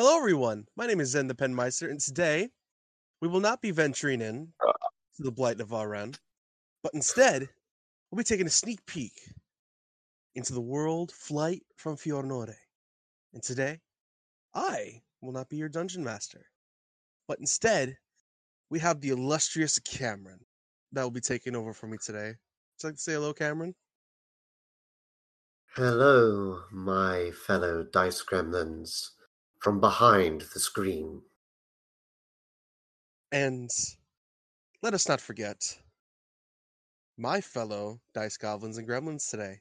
Hello, everyone. My name is Zen the Penmeister, and today we will not be venturing in uh. to the Blight of Varen, but instead we'll be taking a sneak peek into the world flight from Fiorenore. And today, I will not be your dungeon master, but instead we have the illustrious Cameron that will be taking over for me today. Would you like to say hello, Cameron? Hello, my fellow dice gremlins from behind the screen. And let us not forget my fellow dice goblins and gremlins today.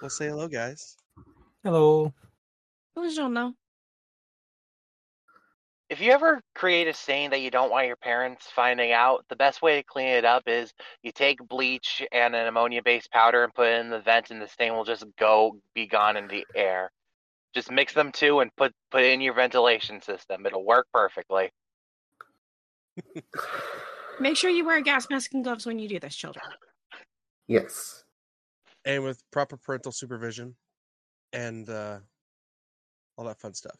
We'll say hello, guys. Hello. Buongiorno. If you ever create a stain that you don't want your parents finding out, the best way to clean it up is you take bleach and an ammonia based powder and put it in the vent, and the stain will just go be gone in the air. Just mix them two and put put in your ventilation system. It'll work perfectly. Make sure you wear a gas mask and gloves when you do this, children. Yes. And with proper parental supervision and uh, all that fun stuff.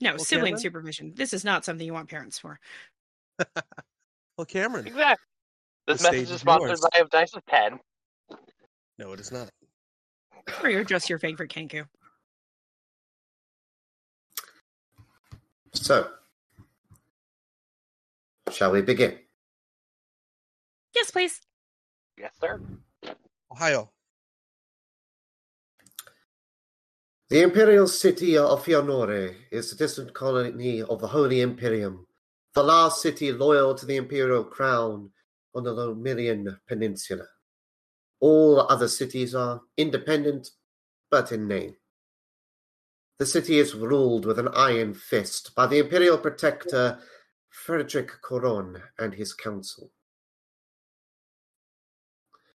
No, Well, sibling Cameron? supervision. This is not something you want parents for. Well, Cameron. Exactly. This message is is sponsored yours. by Dice with Pen. No, it is not. Or you're just your favorite Kenku. So, shall we begin? Yes, please. Yes, sir. Ohio. The imperial city of Fiorenore is a distant colony of the Holy Imperium, the last city loyal to the imperial crown on the Lomilian Peninsula. All other cities are independent, but in name. The city is ruled with an iron fist by the imperial protector Frederick Coron and his council.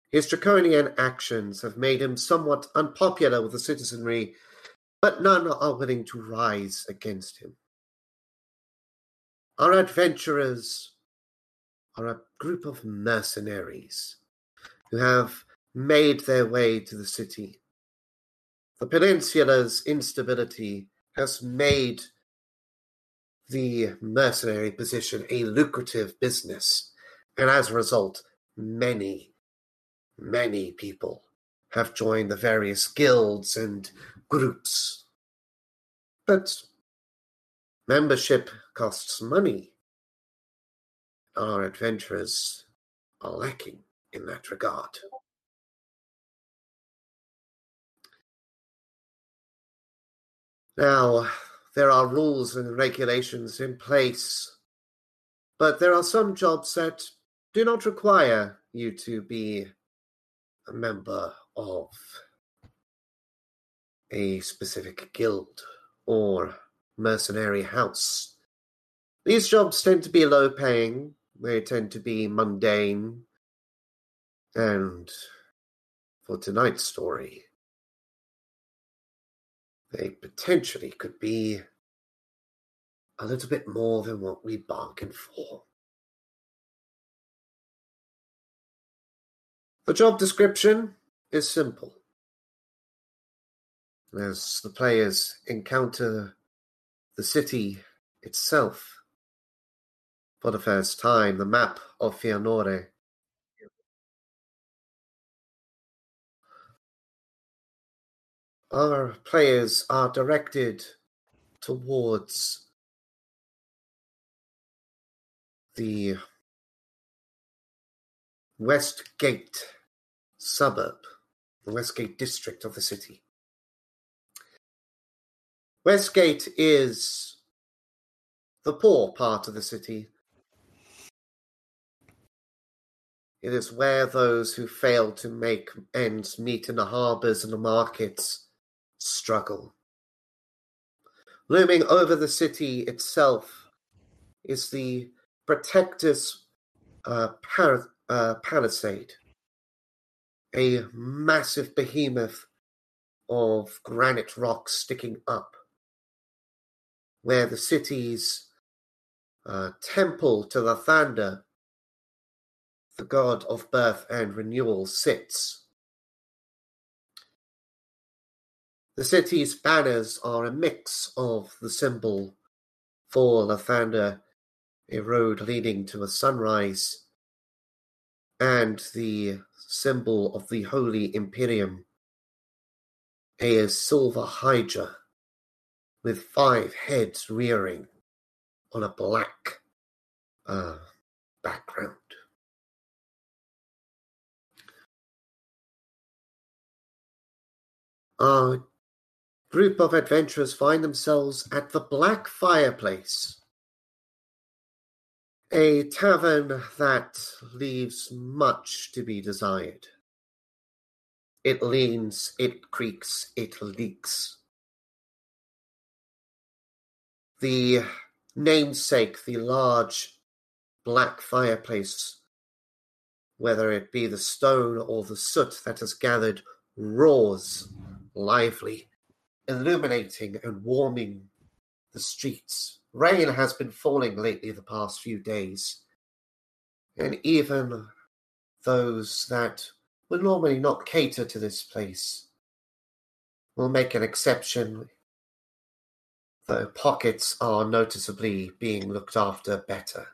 His draconian actions have made him somewhat unpopular with the citizenry, but none are willing to rise against him. Our adventurers are a group of mercenaries who have made their way to the city. The peninsula's instability has made the mercenary position a lucrative business, and as a result, many, many people have joined the various guilds and groups. But membership costs money. Our adventurers are lacking in that regard. Now, there are rules and regulations in place, but there are some jobs that do not require you to be a member of a specific guild or mercenary house. These jobs tend to be low paying, they tend to be mundane, and for tonight's story, they potentially could be a little bit more than what we bargained for. The job description is simple. As the players encounter the city itself for the first time, the map of Fiorenore, our players are directed towards the Westgate suburb, the Westgate district of the city. Westgate is the poor part of the city. It is where those who fail to make ends meet in the harbours and the markets struggle. Looming over the city itself is the Protector's uh, uh, palisade, a massive behemoth of granite rocks sticking up, where the city's uh, temple to Lathander, the god of birth and renewal, sits. The city's banners are a mix of the symbol for Lathander, a road leading to a sunrise, and the symbol of the Holy Imperium, a silver hydra with five heads rearing on a black uh, background. A group of adventurers find themselves at the Black Fireplace, a tavern that leaves much to be desired. It leans, it creaks, it leaks. The namesake, the large black fireplace, whether it be the stone or the soot that has gathered, roars lively, illuminating and warming the streets. Rain has been falling lately the past few days, and even those that would normally not cater to this place will make an exception, though pockets are noticeably being looked after better.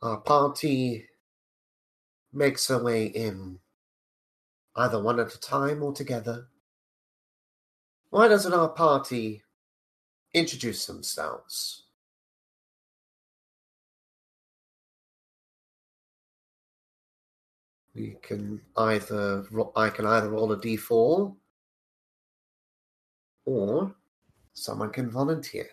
Our party makes her way in, either one at a time or together. Why doesn't our party introduce themselves? We can either I can either roll a d4 or someone can volunteer.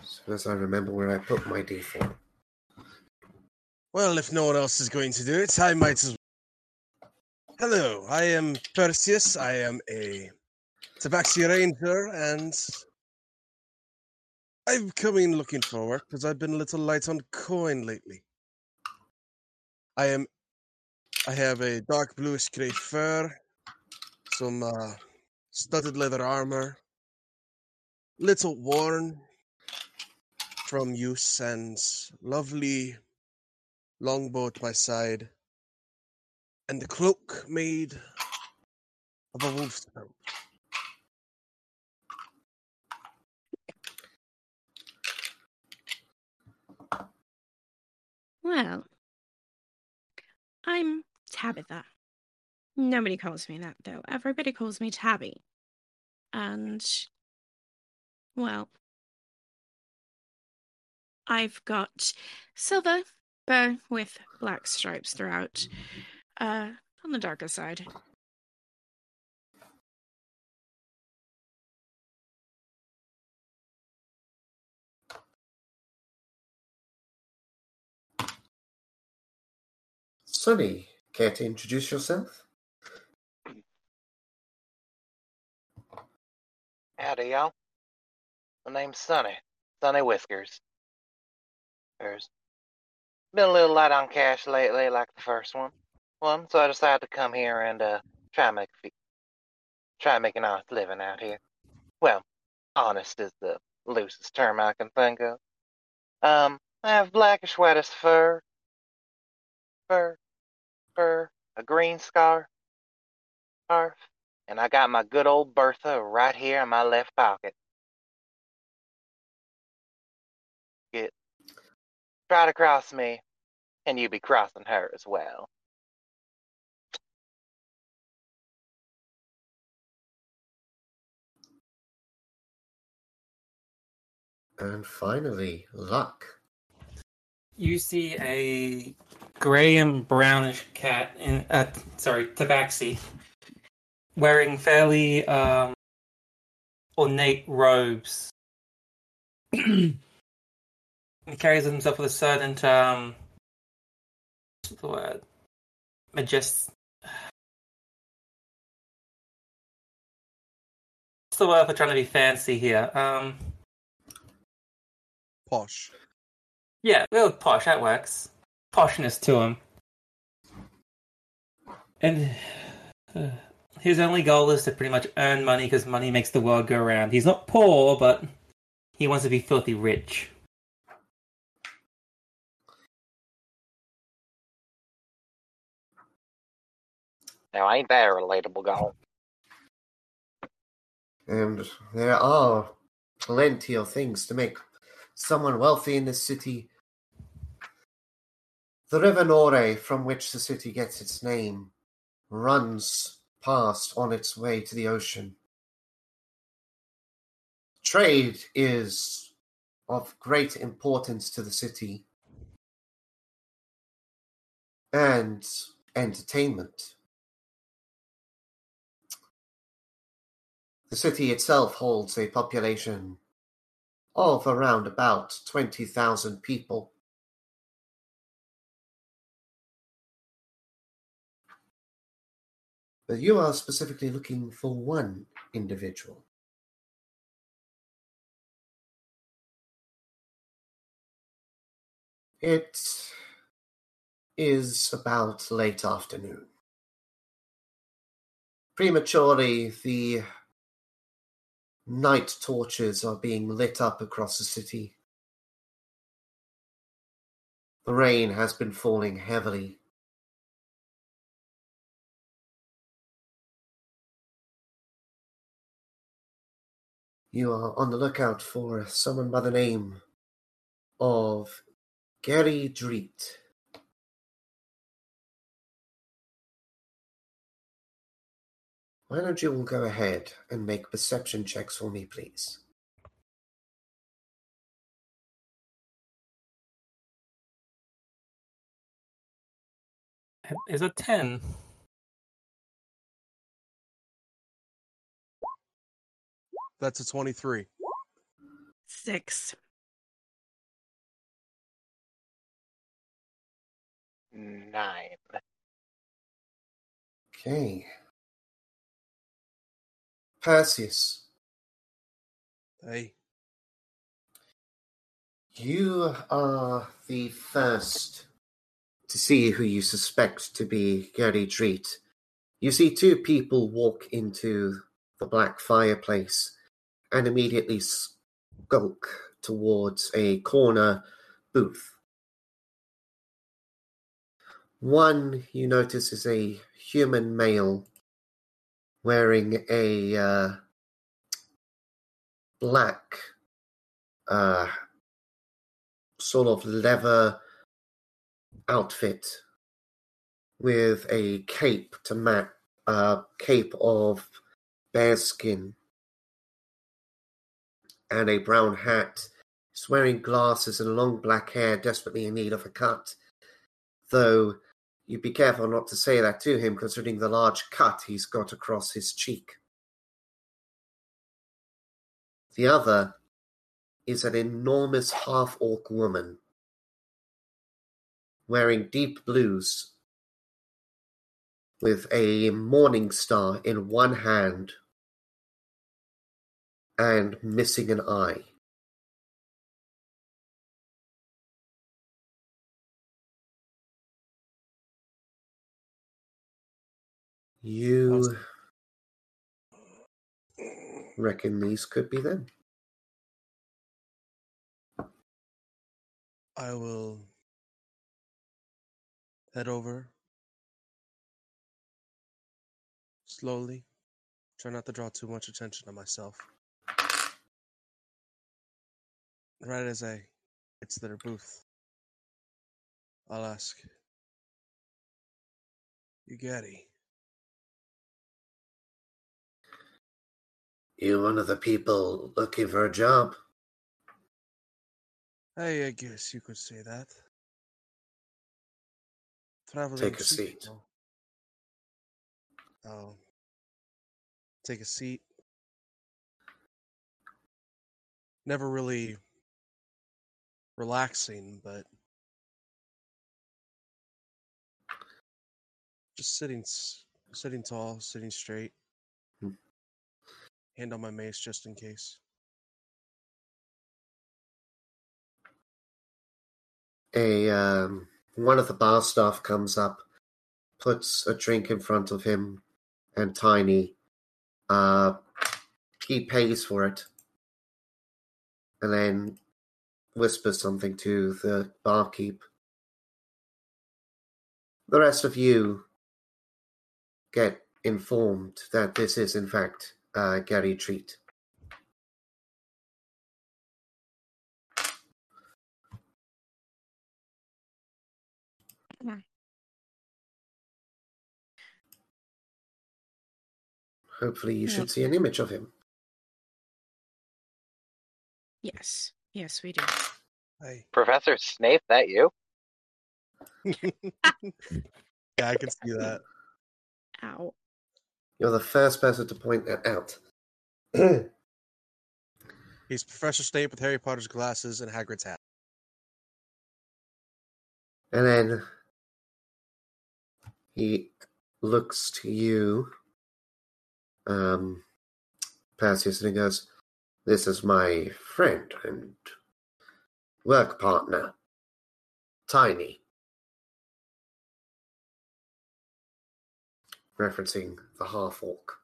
As soon as I remember where I put my d4. Well, if no one else is going to do it, I might as well. Hello, I am Perseus. I am a Tabaxi Ranger, and I've come in looking for work because I've been a little light on coin lately. I am. I have a dark bluish gray fur, some uh, studded leather armor, little worn from use, and lovely longbow at my side, and the cloak made of a wolf's coat. Well, I'm Tabitha. Nobody calls me that, though. Everybody calls me Tabby. And, well, I've got silver fur with black stripes throughout, uh, on the darker side. Sunny, care to introduce yourself? Howdy, y'all. My name's Sunny. Sunny Whiskers. There's been a little light on cash lately, like the first one. One, so I decided to come here and uh, try make a try make an honest living out here. Well, honest is the loosest term I can think of. Um, I have blackish whitish fur, fur, fur, a green scar, scarf, and I got my good old Bertha right here in my left pocket. Get try to cross me, and you be crossing her as well. And finally, luck. You see a gray and brownish cat in uh, sorry, tabaxi, wearing fairly um, ornate robes. he carries himself with a certain um, what's the word? Majest. What's the word for trying to be fancy here? Um, Posh. yeah, well, posh. That works. Poshness to him, and uh, his only goal is to pretty much earn money because money makes the world go round. He's not poor, but he wants to be filthy rich. Now, ain't that a relatable goal? And there are plenty of things to make someone wealthy in this city. The River Nore, from which the city gets its name, runs past on its way to the ocean. Trade is of great importance to the city, and entertainment. The city itself holds a population of around about 20,000 people. But you are specifically looking for one individual. It is about late afternoon. Prematurely, the night torches are being lit up across the city. The rain has been falling heavily. You are on the lookout for someone by the name of Gary Dreet. Why don't you go ahead and make perception checks for me, please? Is a 10. That's a 23. Six. Nine. Okay. Perseus, Hey, you are the first to see who you suspect to be Gary Treat. You see two people walk into the black fireplace and immediately skulk towards a corner booth. One you notice is a human male wearing a uh, black uh, sort of leather outfit with a cape to match a cape of bearskin and a brown hat. He's wearing glasses and long black hair, desperately in need of a cut. Though you'd be careful not to say that to him, considering the large cut he's got across his cheek. The other is an enormous half orc woman wearing deep blues with a morning star in one hand and missing an eye. You reckon these could be them? I will head over slowly. Try not to draw too much attention to myself. Right as I get to their booth, I'll ask, You Gaddy, You one of the people looking for a job? Hey, I guess you could say that. Traveling Take a seat. superhero. I'll take a seat. Never really relaxing, but just sitting, sitting tall, sitting straight. Hand on my mace just in case. a um, one of the bar staff comes up, puts a drink in front of him, and Tiny. Uh, he pays for it, and then whispers something to the barkeep. The rest of you get informed that this is, in fact, uh, Gary Treat. Hopefully, you should see an image of him. Yes. Yes, we do. Hey. Professor Snape, that you? yeah, I can see that. Ow. You're the first person to point that out. He's Professor Snape with Harry Potter's glasses and Hagrid's hat. And then he looks to you, um, Perseus, and he goes, This is my friend and work partner, Tiny. Referencing the half orc.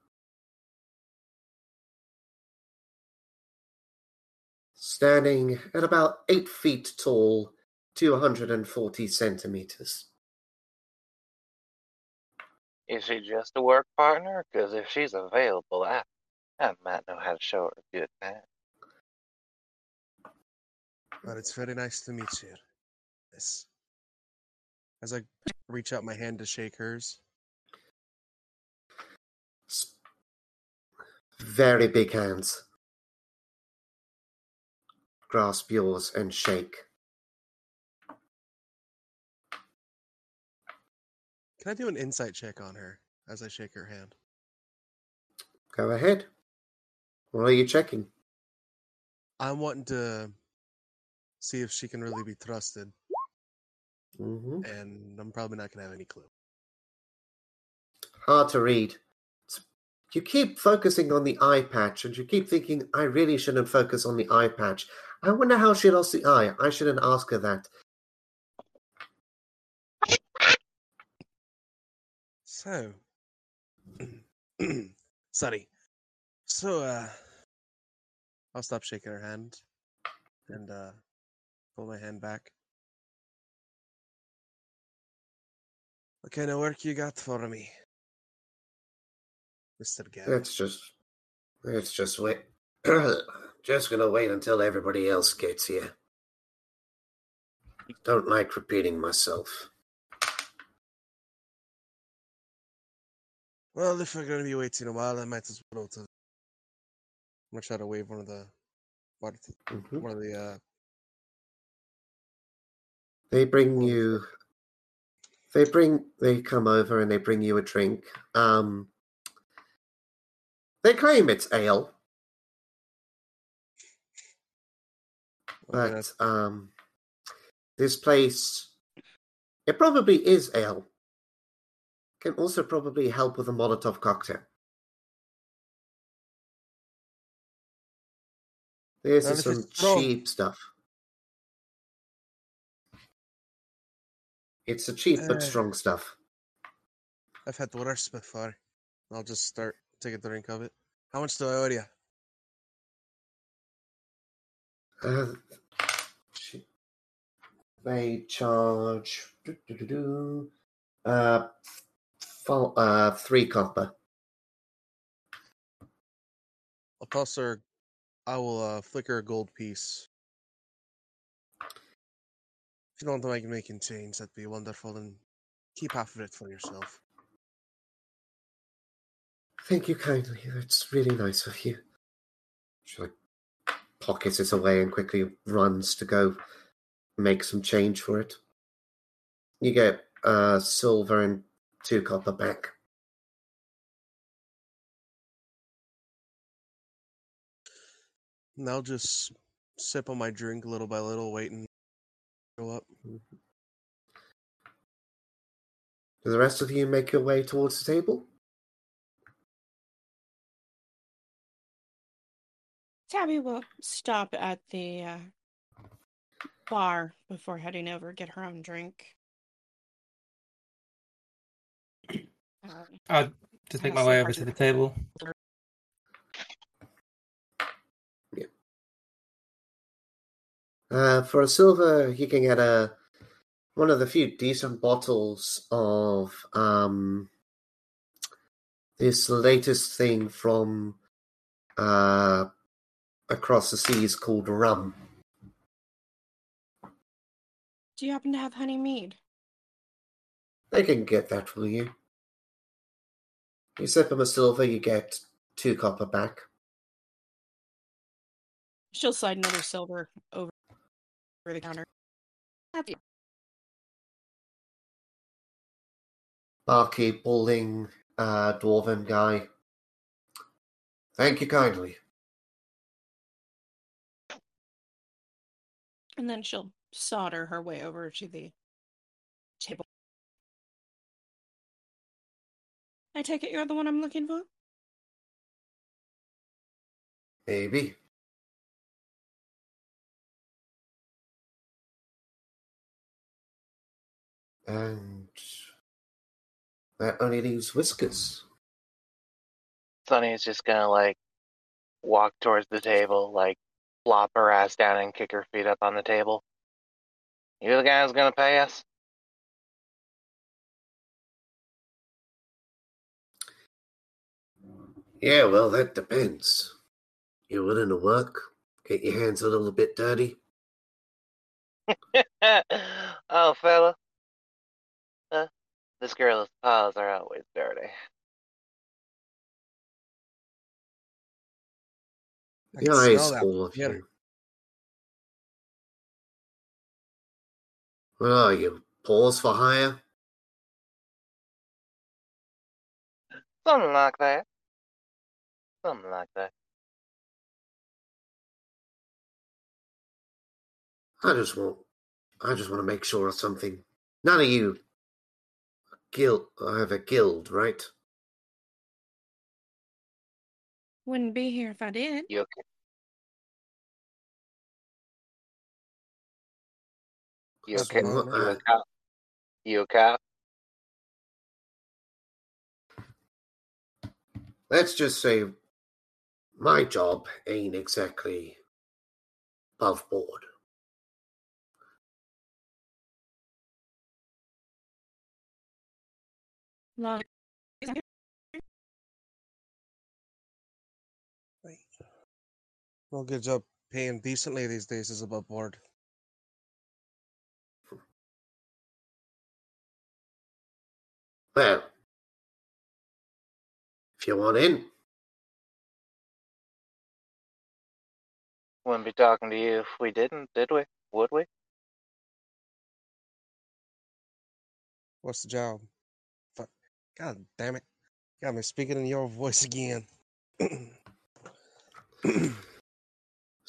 Standing at about eight feet tall, 240 centimeters. Is she just a work partner? Because if she's available, I, I might know how to show her a good time. But it's very nice to meet you. Yes. As I reach out my hand to shake hers. Very big hands. Grasp yours and shake. Can I do an insight check on her as I shake her hand? Go ahead. What are you checking? I'm wanting to see if she can really be trusted, hmm and I'm probably not gonna have any clue. Hard to read. You keep focusing on the eye patch, and you keep thinking, I really shouldn't focus on the eye patch. I wonder how she lost the eye. I shouldn't ask her that. So, Sunny. So, uh, I'll stop shaking her hand and uh, pull my hand back. What kind of work you got for me, Mister Gavin? Let's just, let's just wait. just gonna wait until everybody else gets here. Don't like repeating myself. Well, if we're gonna be waiting a while, I might as well. To... I'm gonna try to wave one of the, one of the, Mhm. one of the uh, They bring you. They bring. They come over and they bring you a drink. Um. They claim it's ale, but um, this place. It probably is ale. Can also probably help with a Molotov cocktail. This is some cheap stuff. It's a cheap but Uh, strong stuff. I've had worse before. I'll just start take a drink of it. How much do I owe you? Uh, they charge doo, doo, doo, uh, uh, three copper. I'll toss her. I will uh, flicker a gold piece. If you don't like making change, that'd be wonderful, and keep half of it for yourself. Thank you kindly. That's really nice of you. She like pockets it away and quickly runs to go make some change for it. You get uh, silver and two copper back. And I'll just sip on my drink little by little, waiting. Go up. Do the rest of you make your way towards the table? Tabby will stop at the uh, bar before heading over, get her own drink. Um, I'll just make my way over to the table. Uh, for a silver, you can get a one of the few decent bottles of um, this latest thing from uh, across the seas called rum. Do you happen to have honey mead? They can get that for you. You sip them a silver, you get two copper back. She'll slide another silver over over the counter. Happy. Barkeep, balding, uh, dwarven guy. Thank you kindly. And then she'll solder her way over to the table. I take it you're the one I'm looking for? Maybe. And that only leaves Whiskers. Sunny is just gonna like walk towards the table, like flop her ass down and kick her feet up on the table. You the guy who's gonna pay us? Yeah, well, that depends. You willing to work? Get your hands a little bit dirty? oh, fella. Uh, this girl's paws are always dirty. I can Nice, smell that. all of Yeah. you. What are you? Paws for hire? Something like that. Something like that. I just want, I just want to make sure of something. None of you guild I have a guild, right? Wouldn't be here if I did. You okay? You That's okay? You a cop? You a cop? Let's just say my job ain't exactly above board. Long Well, good job paying decently these days is above board. Well, if you want in, Wouldn't be talking to you if we didn't, did we? Would we? What's the job? Fuck. God damn it. Got me speaking in your voice again.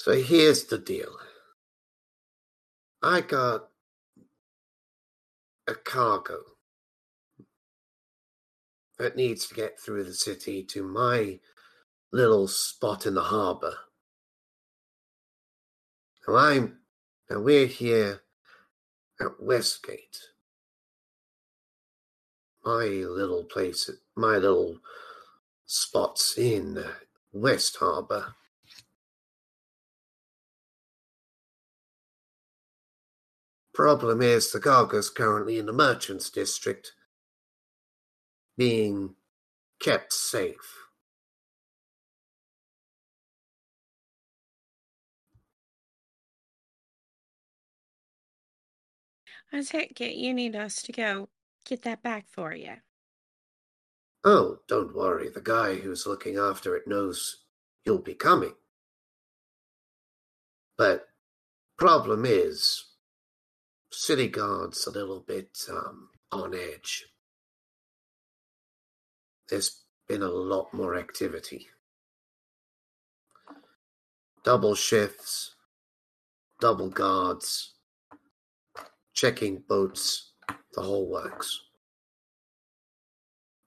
so here's the deal. I got a cargo that needs to get through the city to my little spot in the harbor. Now I'm now we're here at Westgate. My little place, my little spots in West Harbor. Problem is, the cargo's currently in the Merchants District, being kept safe. I take it you need us to go get that back for you. Oh, don't worry, the guy who's looking after it knows you'll be coming. But problem is, city guard's a little bit um, on edge. There's been a lot more activity. Double shifts, double guards, checking boats, the whole works.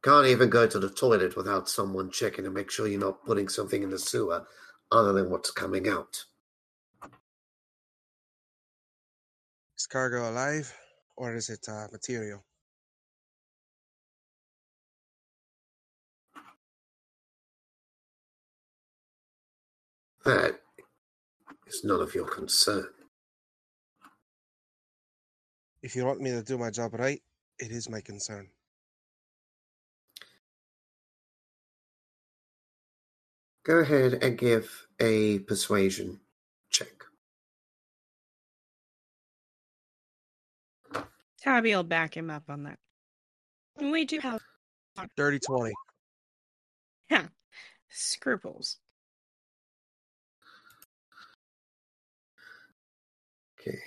Can't even go to the toilet without someone checking to make sure you're not putting something in the sewer other than what's coming out. Cargo alive or is it uh, material? That is none of your concern. If you want me to do my job right, it is my concern. Go ahead and give a persuasion Tabby will back him up on that. We do have Dirty 20. Yeah. scruples. Okay.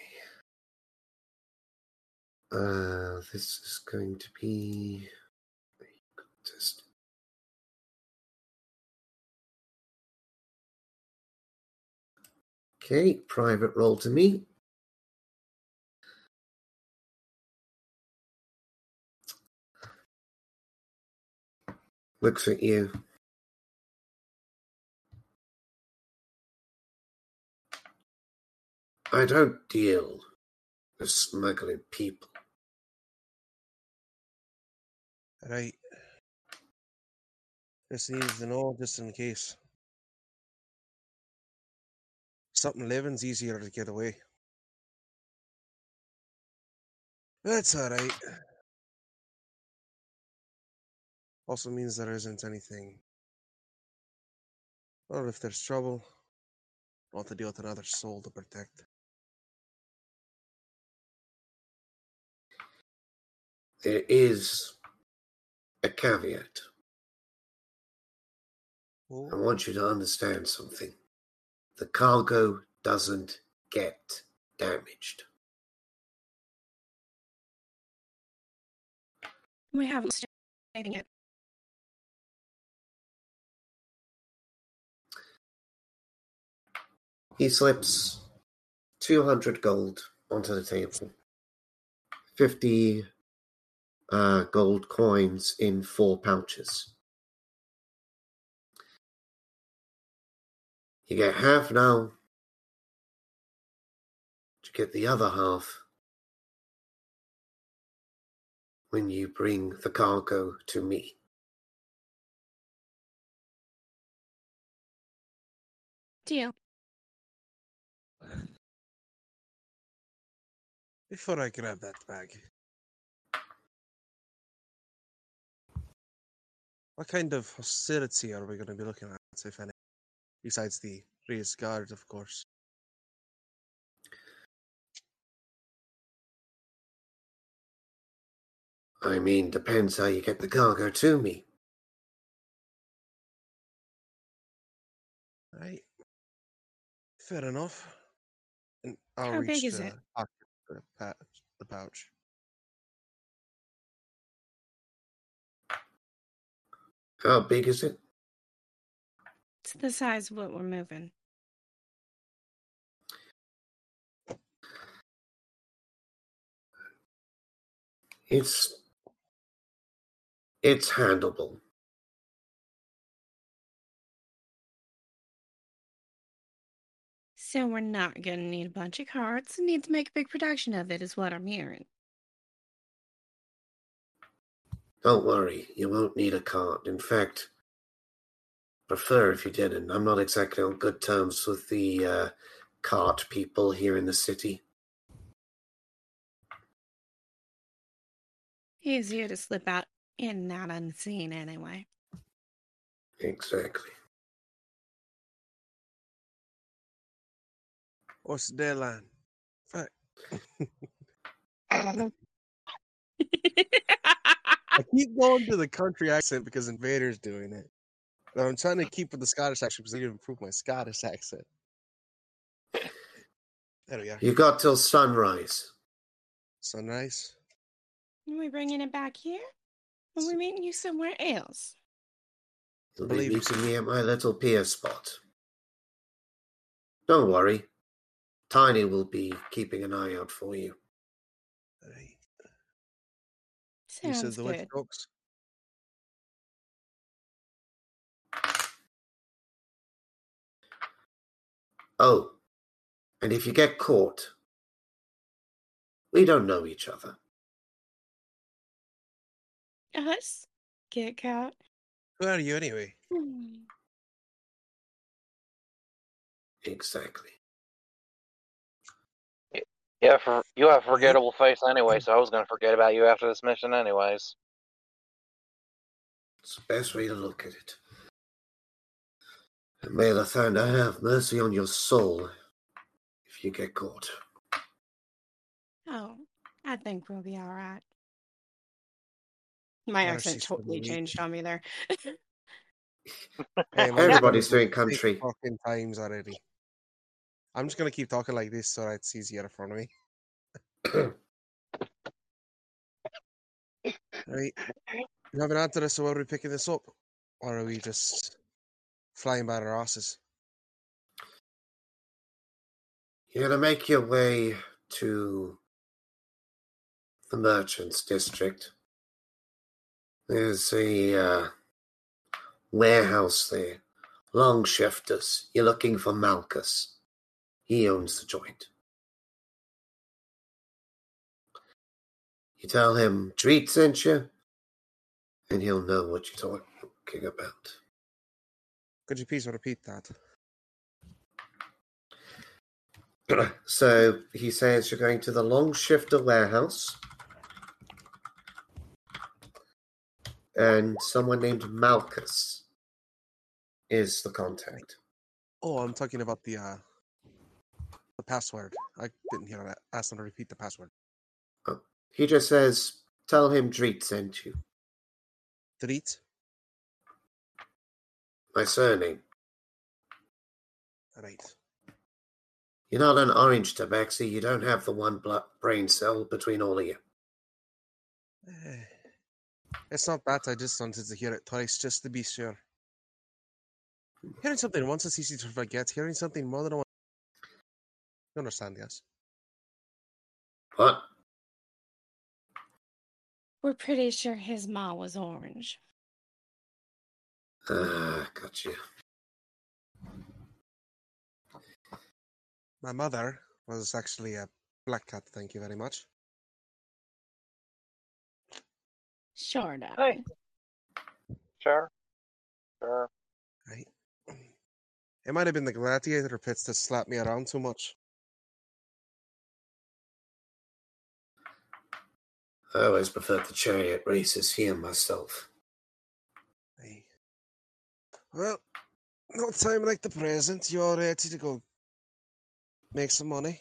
Uh, this is going to be a contest. Okay, private roll to me. Looks at you. I don't deal with smuggling people. Right. Just needs to know just in case. Something living's easier to get away. That's alright. Also means there isn't anything. Or if there's trouble, not to deal with another soul to protect. There is a caveat. I Oh, want you to understand something. The cargo doesn't get damaged. We haven't stated it. He slips 200 gold onto the table, 50 uh, gold coins in four pouches. You get half now. To get the other half when you bring the cargo to me. Deal. Before I grab that bag. What kind of hostility are we going to be looking at, if any? Besides the raised guard, of course. I mean, depends how you get the cargo to me. Right. Fair enough. And I'll How reach big is it? pocket for the pouch. How big is it? It's the size of what we're moving. It's it's handleable. So we're not gonna need a bunch of carts and need to make a big production of it, is what I'm hearing. Don't worry, you won't need a cart. In fact, prefer if you didn't. I'm not exactly on good terms with the uh, cart people here in the city. Easier to slip out in and out unseen anyway. Exactly. What's the deadline? Fuck. I I keep going to the country accent because Invader's doing it. But I'm trying to keep with the Scottish accent because I need to improve my Scottish accent. There we are. You got till sunrise. Sunrise. Are we bringing it back here? Or are we meeting you somewhere else? You'll be meeting me at my little pier spot. Don't worry. Tiny will be keeping an eye out for you. Right. You Sounds said the good. jokes. Oh, and if you get caught, we don't know each other. Us? Get caught? Who are you anyway? Hmm. Exactly. Yeah, for you have a forgettable face anyway, so I was gonna forget about you after this mission anyways. It's the best way to look at it. And may the thunder have mercy on your soul if you get caught. Oh, I think we'll be all right. My Yeah, accent totally changed on me there. Hey, Everybody's doing country. Fucking times already. I'm just gonna keep talking like this so that it's easier in front of me. Right. You haven't answered us, so are we picking this up? Or are we just flying by our asses? You're going to make your way to the Merchants District. There's a uh, warehouse there. Long shifters. You're looking for Malchus. He owns the joint. You tell him Treat sent you, and he'll know what you're talking about. Could you please repeat that? so he says you're going to the long shifter warehouse and someone named malchus is the contact Oh, I'm talking about the uh the password. I didn't hear that. Ask them to repeat the password. he just says tell him Dreet sent you Delete. my surname Right. you're not an orange tabaxi you don't have the one blood brain cell between all of you Eh, It's not that. I just wanted to hear it twice just to be sure. Hearing something once is easy to forget. Hearing something more than once. You understand, yes? what We're pretty sure his ma was orange. ah got you My mother was actually a black cat. Thank you very much. Sure, Dad. Hey. Sure. Sure. Right. It might have been the gladiator pits that slapped me around too much. I always preferred the chariot races here myself Aye. Well, no time like the present. You're ready to go make some money.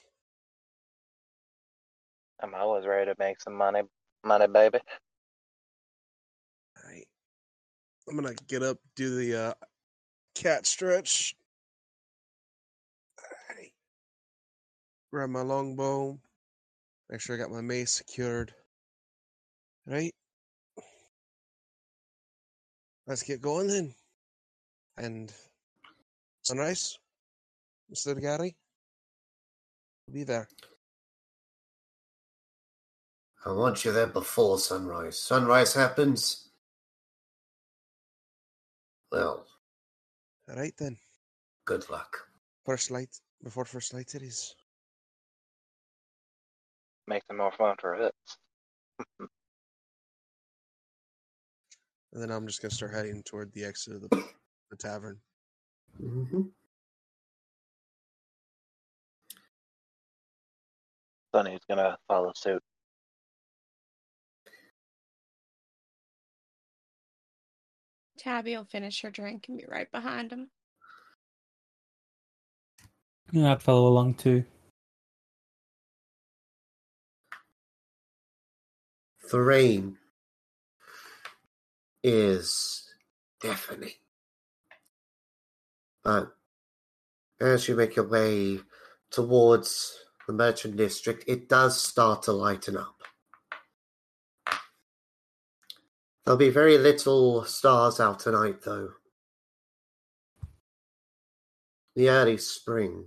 I'm always ready to make some money, money, baby. Aye. I'm gonna get up, do the uh, cat stretch. Aye. Grab my longbow. Make sure I got my mace secured. Right. Let's get going then. And sunrise, Mr. Gary. We'll be there. I want you there before sunrise. Sunrise happens. Well, All right then. good luck. First light before first light it is. Make it more fun for us. And then I'm just gonna start heading toward the exit of the, the tavern. hmm Sonny's gonna follow suit. Tabby will finish her drink and be right behind him. Yeah, I'd follow along too. The rain is deafening. But as you make your way towards the merchant district, it does start to lighten up. There'll be very little stars out tonight, though. The early spring.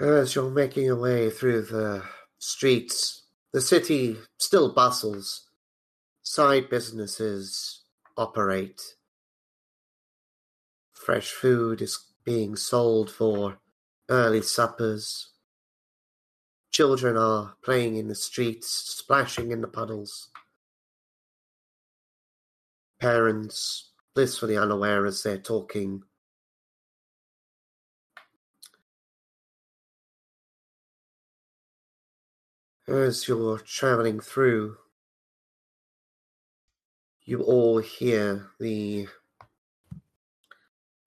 As you're making your way through the streets, the city still bustles. Side businesses operate. Fresh food is being sold for early suppers. Children are playing in the streets, splashing in the puddles. Parents blissfully unaware as they're talking. As you're traveling through, you all hear the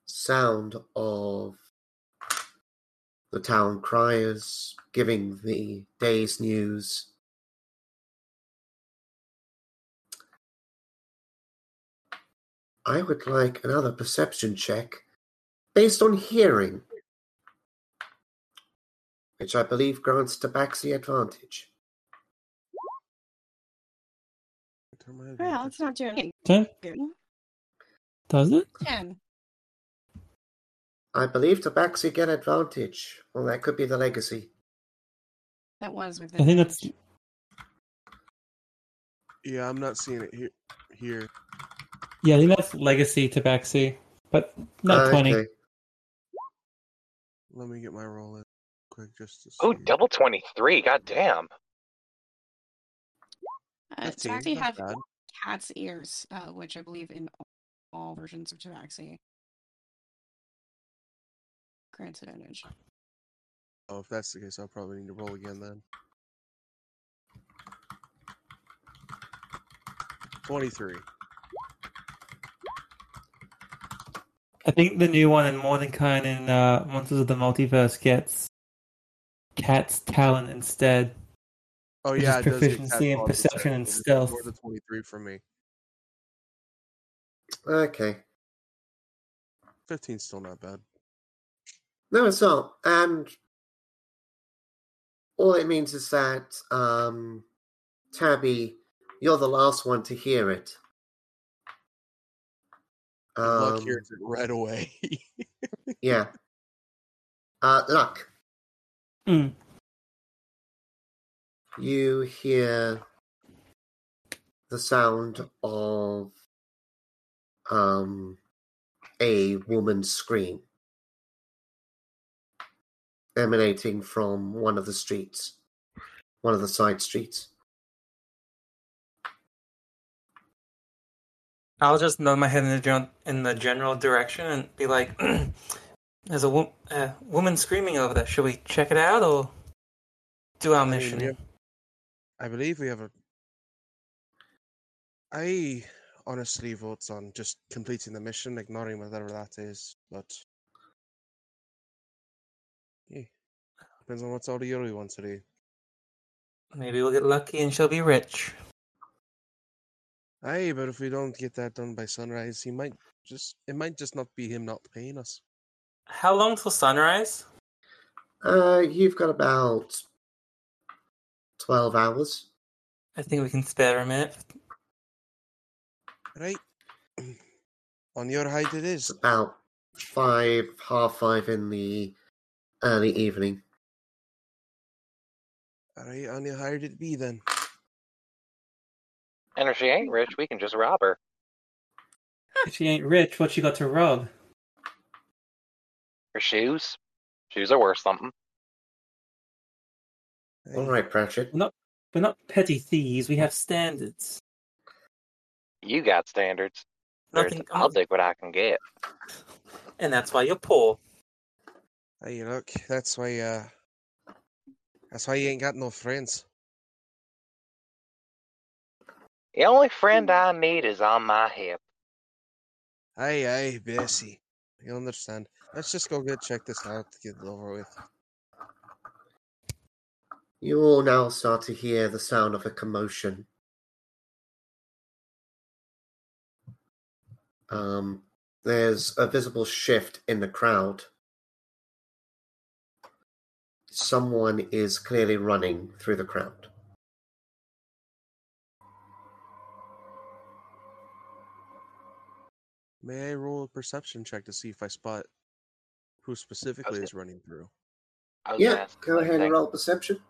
sound of the town criers giving the day's news. I would like another perception check based on hearing, which I believe grants Tabaxi advantage. Turn my Well, it's not doing any Ten? good. Does it? Ten. I believe Tabaxi get advantage. Well, that could be the legacy. That was with I think that's Yeah, I'm not seeing it here. Here, yeah. I think that's legacy tabaxi, but not ah, twenty. Okay. let me get my roll in quick just to see. Oh, double 23. God damn. Uh, 15, Tabaxi not have bad. cat's ears, uh, which I believe in all versions of Tabaxi. Grants advantage. Oh, if that's the case, I'll probably need to roll again then. Twenty-three. I think the new one in Mordenkainen in uh, Monsters of the Multiverse gets Cat's talent instead. Oh yeah, it proficiency in cat perception and check, stealth. More than twenty-three for me. Okay. Fifteen's still not bad. No, it's not. And all it means is that, um, Tabby, you're the last one to hear it. Luck Um, hears it right away. yeah. Uh, Luck, Mm. you hear the sound of um, a woman's scream emanating from one of the streets, one of the side streets. I'll just nod my head in the gen- in the general direction and be like, "There's a wo- uh, woman screaming over there. Should we check it out or do our I mission?" yeah. I believe we have a. I honestly vote on just completing the mission, ignoring whatever that is. But yeah, depends on what's all the Yuri wants to do. Maybe we'll get lucky and she'll be rich. Aye, but if we don't get that done by sunrise, he might just. It might just not be him not paying us. How long till sunrise? Uh, you've got about 12 hours. I think we can spare a minute. Right. on your height, it is. About five, half five in the early evening. All right, on your height it be then. And if she ain't rich, we can just rob her. If she ain't rich, what she got to rob? Her shoes. Shoes are worth something. All right, Pratchett. We're not we're not petty thieves. We have standards. You got standards. There's- Nothing. I'll take what I can get. and that's why you're poor. Hey, look, that's why. Uh, that's why you ain't got no friends. The only friend I need is on my hip. Aye, aye, Bessie. You understand. Let's just go get check this out to get it over with. You all now start to hear the sound of a commotion. Um, there's a visible shift in the crowd. Someone is clearly running through the crowd. May I roll a perception check to see if I spot who specifically Okay. is running through? I was gonna Yeah, ask the go same ahead and roll perception.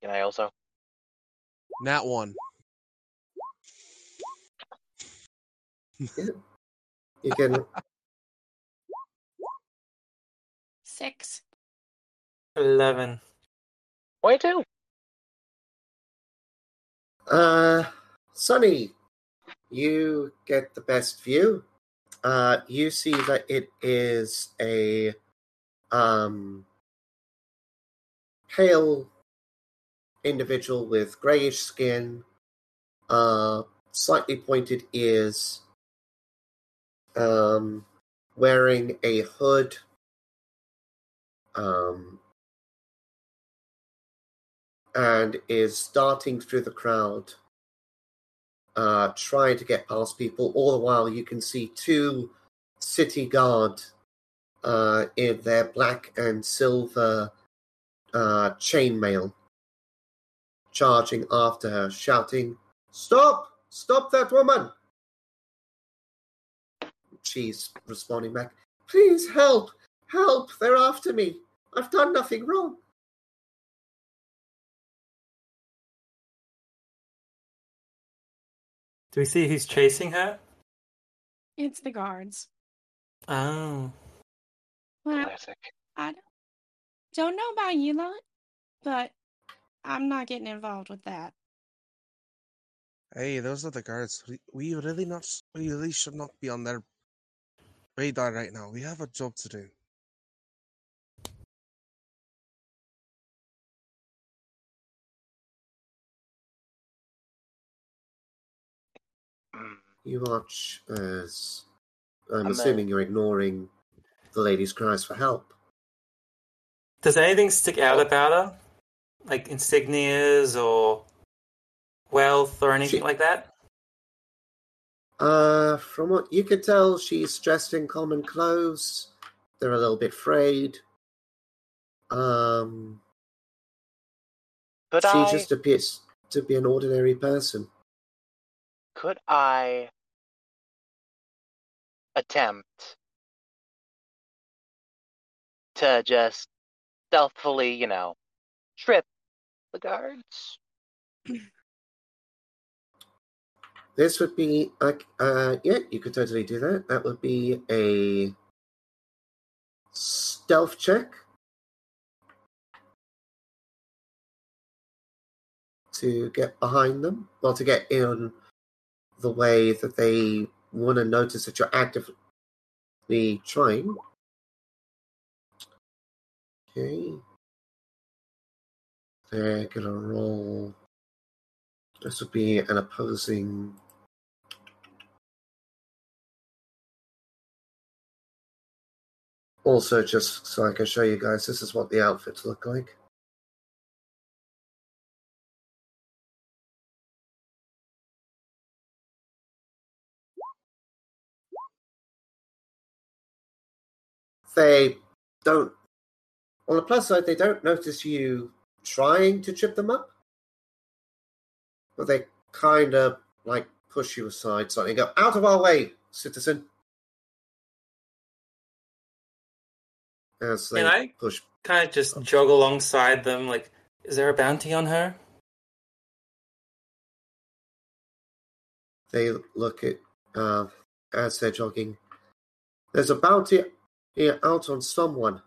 Can I also? Nat one. Yeah. You can Six. Eleven. 22. Uh, Sonny, you get the best view. Uh, you see that it is a um, pale individual with grayish skin, uh, slightly pointed ears, um, wearing a hood, um, and is darting through the crowd, uh, trying to get past people. All the while, you can see two city guard uh, in their black and silver uh, chainmail charging after her, shouting, Stop! Stop that woman! She's responding back, Please help! Help! They're after me! I've done nothing wrong. Do we see who's chasing her? It's the guards. Oh. Well, Classic. I don't, don't know about you lot, but I'm not getting involved with that. Hey, those are the guards. We, we really not. We really should not be on their radar right now. We have a job to do. You watch as I'm, I'm a- assuming you're ignoring the lady's cries for help. Does anything stick out about her? Like insignias or wealth or anything She- like that? Uh, from what you could tell, she's dressed in common clothes. They're a little bit frayed. Um, Could she I? just appears to be an ordinary person. Could I attempt to just stealthily, you know, trip the guards? This would be, uh, uh, yeah, you could totally do that. That would be a stealth check to get behind them, well, to get in the way that they want to notice that you're actively trying. Okay. They're gonna roll. This would be an opposing. Also, just so I can show you guys, this is what the outfits look like. They don't. On the plus side, they don't notice you trying to trip them up, but they kind of like push you aside slightly and go, Out of our way, citizen. As they Can I? push Kind of just jog alongside them. Like, is there a bounty on her? they look at uh, as they're jogging. There's a bounty here out on someone.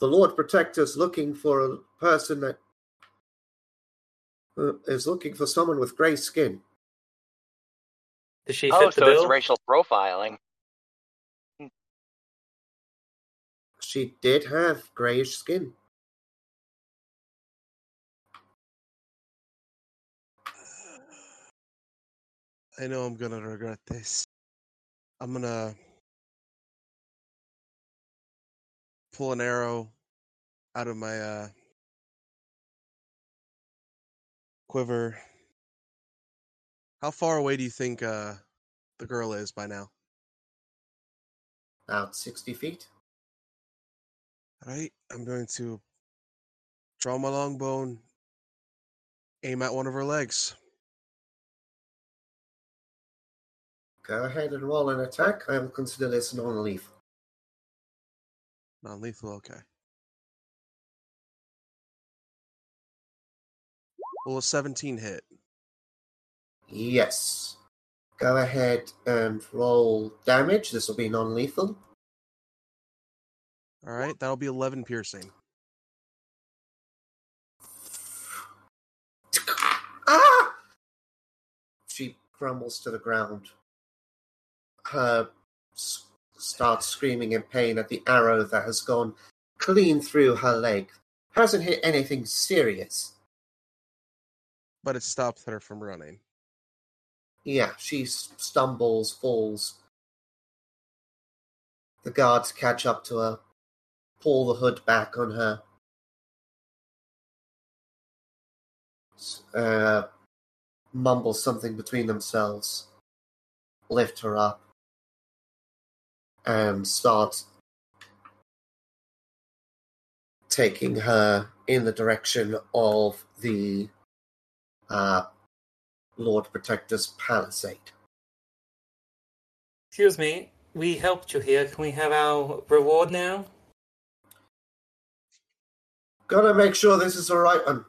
The Lord Protector's looking for a person that uh, is looking for someone with grey skin. Does she Oh, fit the so it's racial profiling. She did have greyish skin. I know I'm gonna regret this. I'm gonna pull an arrow out of my uh, quiver. How far away do you think uh, the girl is by now? About 60 feet. All right, I'm going to draw my longbow, and aim at one of her legs. Go ahead and roll an attack. I will consider this non-lethal. Non lethal, okay. Will a 17 hit? Yes. Go ahead and roll damage. This will be non-lethal. All right, that'll be 11 piercing. Ah! She crumbles to the ground. Her starts screaming in pain at the arrow that has gone clean through her leg. Hasn't hit anything serious. But it stops her from running. Yeah, she stumbles, falls. The guards catch up to her, pull the hood back on her. Uh, mumble something between themselves, lift her up, and start taking her in the direction of the uh, Lord Protector's palisade. Excuse me, we helped you here. Can we have our reward now? Gotta make sure this is the right one.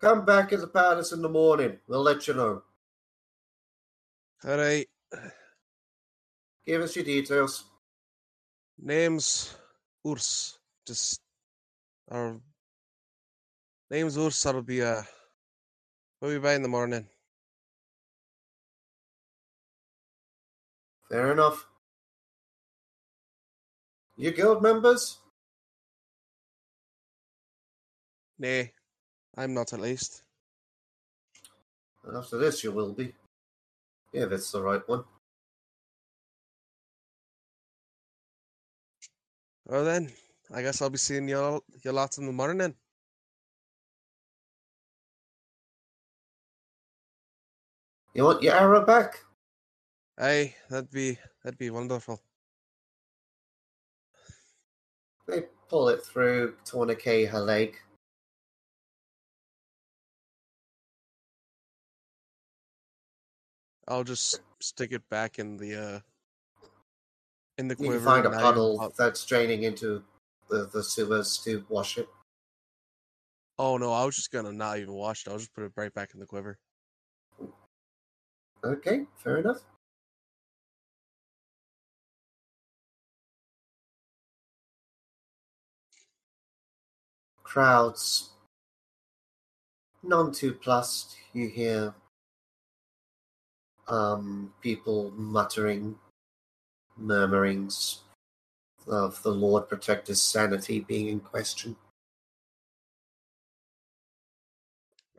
Come back in the palace in the morning. We'll let you know. All right. Give us your details. Name's Urs. Just our name's Urs. That'll be uh, we'll be by in the morning. Fair enough. You guild members? Nay, I'm not at least. And after this, you will be. If it's the right one. Well then, I guess I'll be seeing you all, you lots in the morning. You want your arrow back? Aye, that'd be that'd be wonderful. They pull it through, tourniquet her leg. I'll just stick it back in the uh in the You quiver. can find a puddle that's draining into the, the sewers to wash it. Oh no, I was just gonna not even wash it. I'll just put it right back in the quiver. Okay, fair enough. Crowds none too plussed. You hear um, people muttering, murmurings of the Lord Protector's sanity being in question.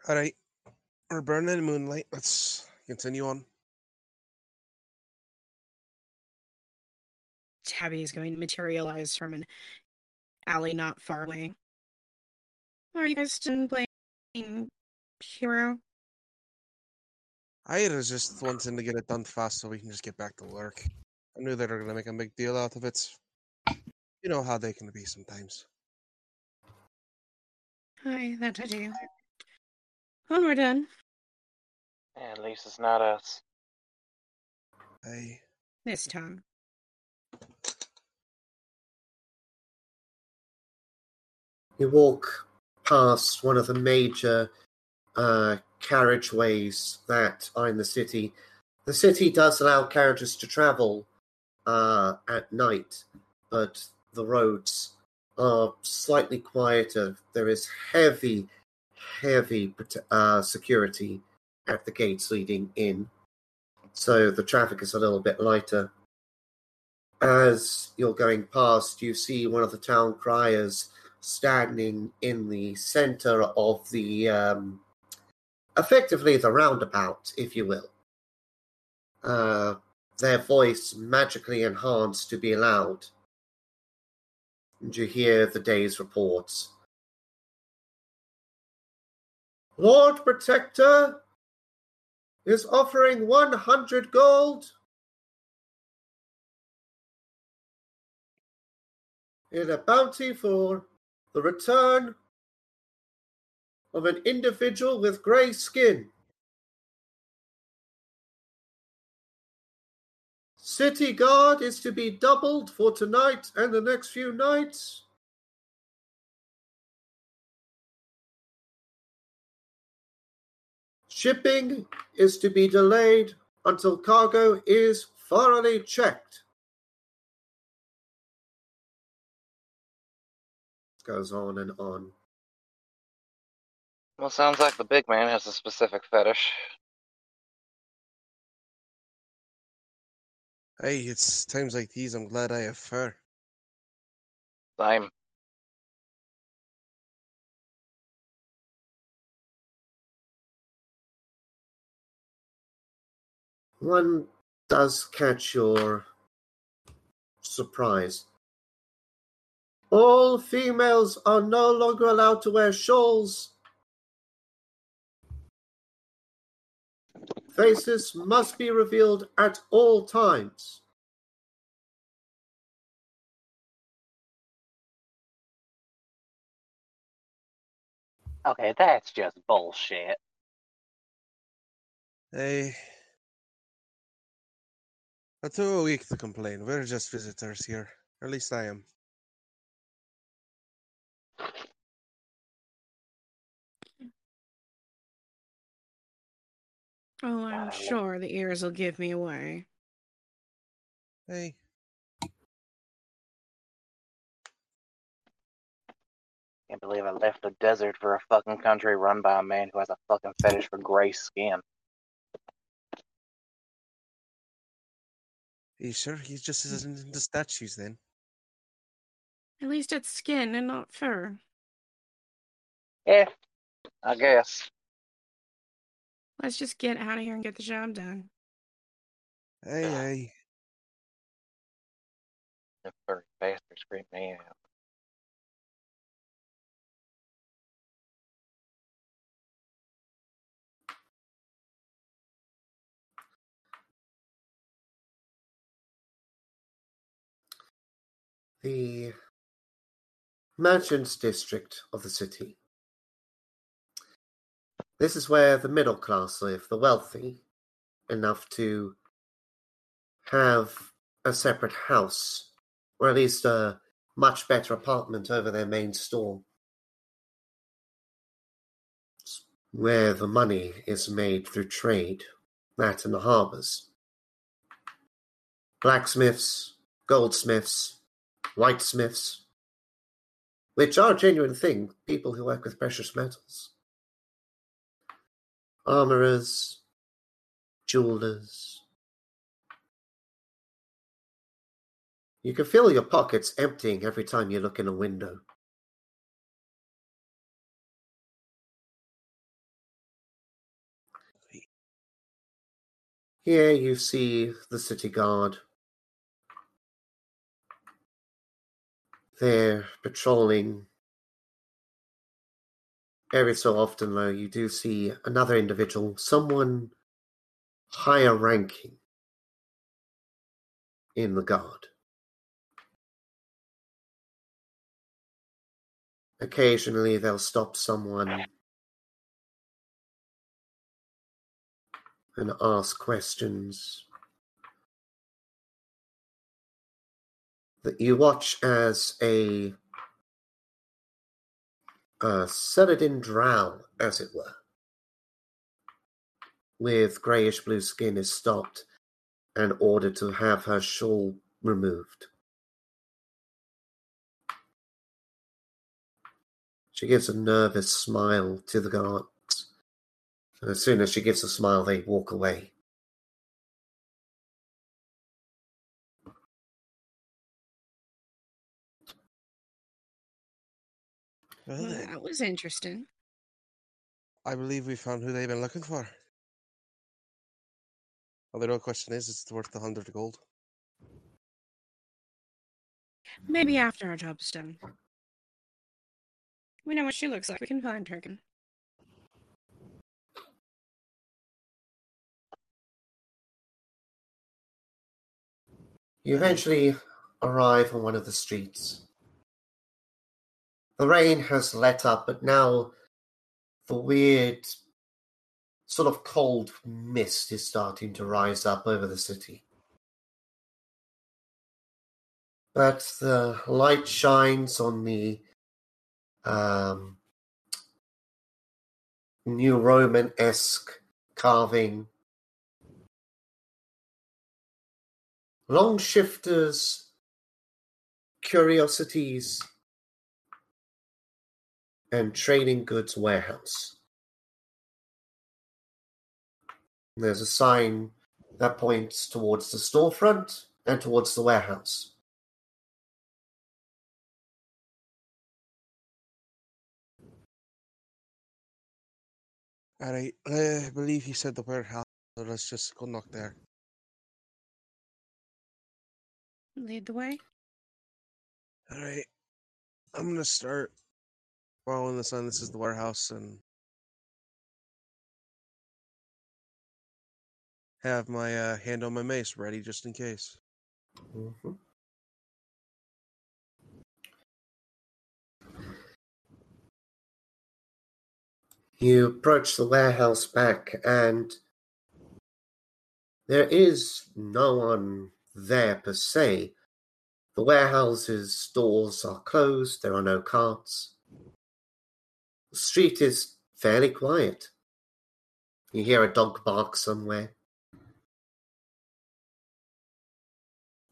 All right, we're burning in moonlight. Let's continue on. Tabby is going to materialize from an alley not far away. Are you guys done playing Hero? I was just wanting to get it done fast so we can just get back to work. I knew they were gonna make a big deal out of it. You know how they can be sometimes. Hi, that I do. When we're done, Yeah, at least it's not us. I this time. You walk past one of the major uh, carriageways that are in the city. The city does allow carriages to travel uh, at night, but the roads are slightly quieter. There is heavy, heavy uh, security at the gates leading in, so the traffic is a little bit lighter. As you're going past, you see one of the town criers standing in the center of the um, effectively the roundabout, if you will. Uh, their voice magically enhanced to be loud. And you hear the day's reports. Lord Protector is offering 100 gold in a bounty for the return of an individual with grey skin. City guard is to be doubled for tonight and the next few nights. Shipping is to be delayed until cargo is thoroughly checked. Goes on and on. Well, sounds like the big man has a specific fetish. Hey, it's times like these I'm glad I have fur. I'm one does catch your surprise. All females are no longer allowed to wear shawls. Faces must be revealed at all times. Okay, that's just bullshit. Hey. Not too weak to complain. We're just visitors here. Or at least I am. Oh, I'm Uh, sure the ears will give me away. Hey. Can't believe I left the desert for a fucking country run by a man who has a fucking fetish for gray skin. Are you sure he just isn't into statues then? At least it's skin and not fur. Yeah, I guess. Let's just get out of here and get the job done. Hey, hey. The furry bastard screamed me out. The merchants district of the city. This is where the middle class live, the wealthy, enough to have a separate house, or at least a much better apartment over their main store. It's where the money is made through trade, that and the harbors. Blacksmiths, goldsmiths, whitesmiths, which are a genuine thing, people who work with precious metals. Armorers, jewelers. You can feel your pockets emptying every time you look in a window. Here you see the city guard. They're patrolling. Every so often, though, you do see another individual, someone higher ranking in the guard. Occasionally, they'll stop someone and ask questions. That you watch as a uh, Celadin drow, as it were, with greyish blue skin, is stopped and ordered to have her shawl removed. She gives a nervous smile to the guards. And as soon as she gives a smile, they walk away. Well, Well, that was interesting. I believe we found who they've been looking for. Well, the real question is, is it worth the hundred gold? Maybe after our job's done. We know what she looks like. We can find her again. You eventually arrive on one of the streets. The rain has let up, but now the weird, sort of cold mist is starting to rise up over the city. But the light shines on the um, new Roman esque carving long shifters, curiosities, and Trading Goods Warehouse. There's a sign that points towards the storefront and towards the warehouse. All right, I believe he said the warehouse, so let's just go knock there. Lead the way. All right, I'm gonna start following the sun. This is the warehouse, and have my uh, hand on my mace ready just in case. Mhm. You approach the warehouse back, and there is no one there per se. The warehouse's doors are closed, there are no carts. The street is fairly quiet. You hear a dog bark somewhere.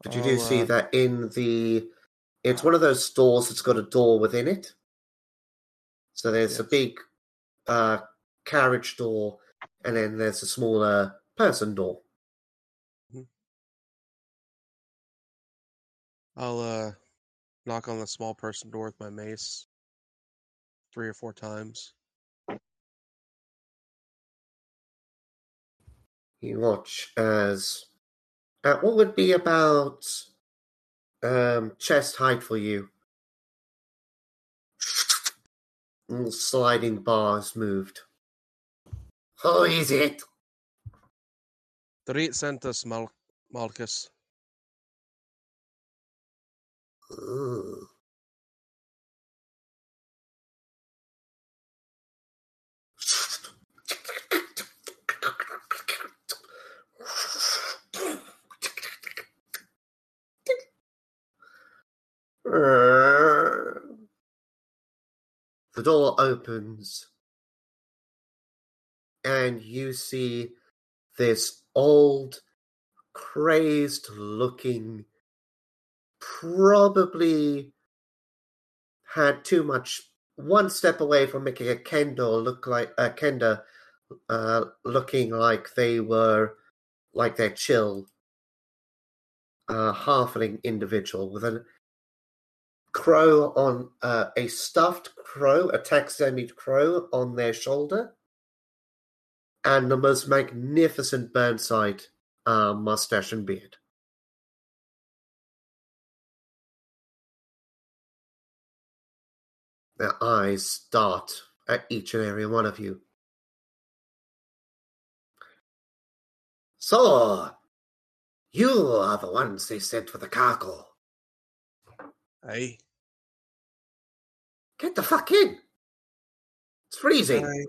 But you do see uh, that in the. It's one of those stores that's got a door within it. So there's a big uh, carriage door, and then there's a smaller person door. I'll uh, knock on the small person door with my mace three or four times. You watch as at what would be about um, chest height for you. Sliding bars moved. How is it? Three centus, Mal- Malchus. Ugh. The door opens, and you see this old, crazed looking probably had too much one step away from making a kendo look like a kenda uh, looking like they were like their chill. Uh, halfling individual with a crow on uh, a stuffed crow, a taxidermied crow on their shoulder, and the most magnificent Burnside uh, mustache and beard. Their eyes dart at each and every one of you. So, you are the ones they sent for the cargo. Hey, Get the fuck in! It's freezing. Aye.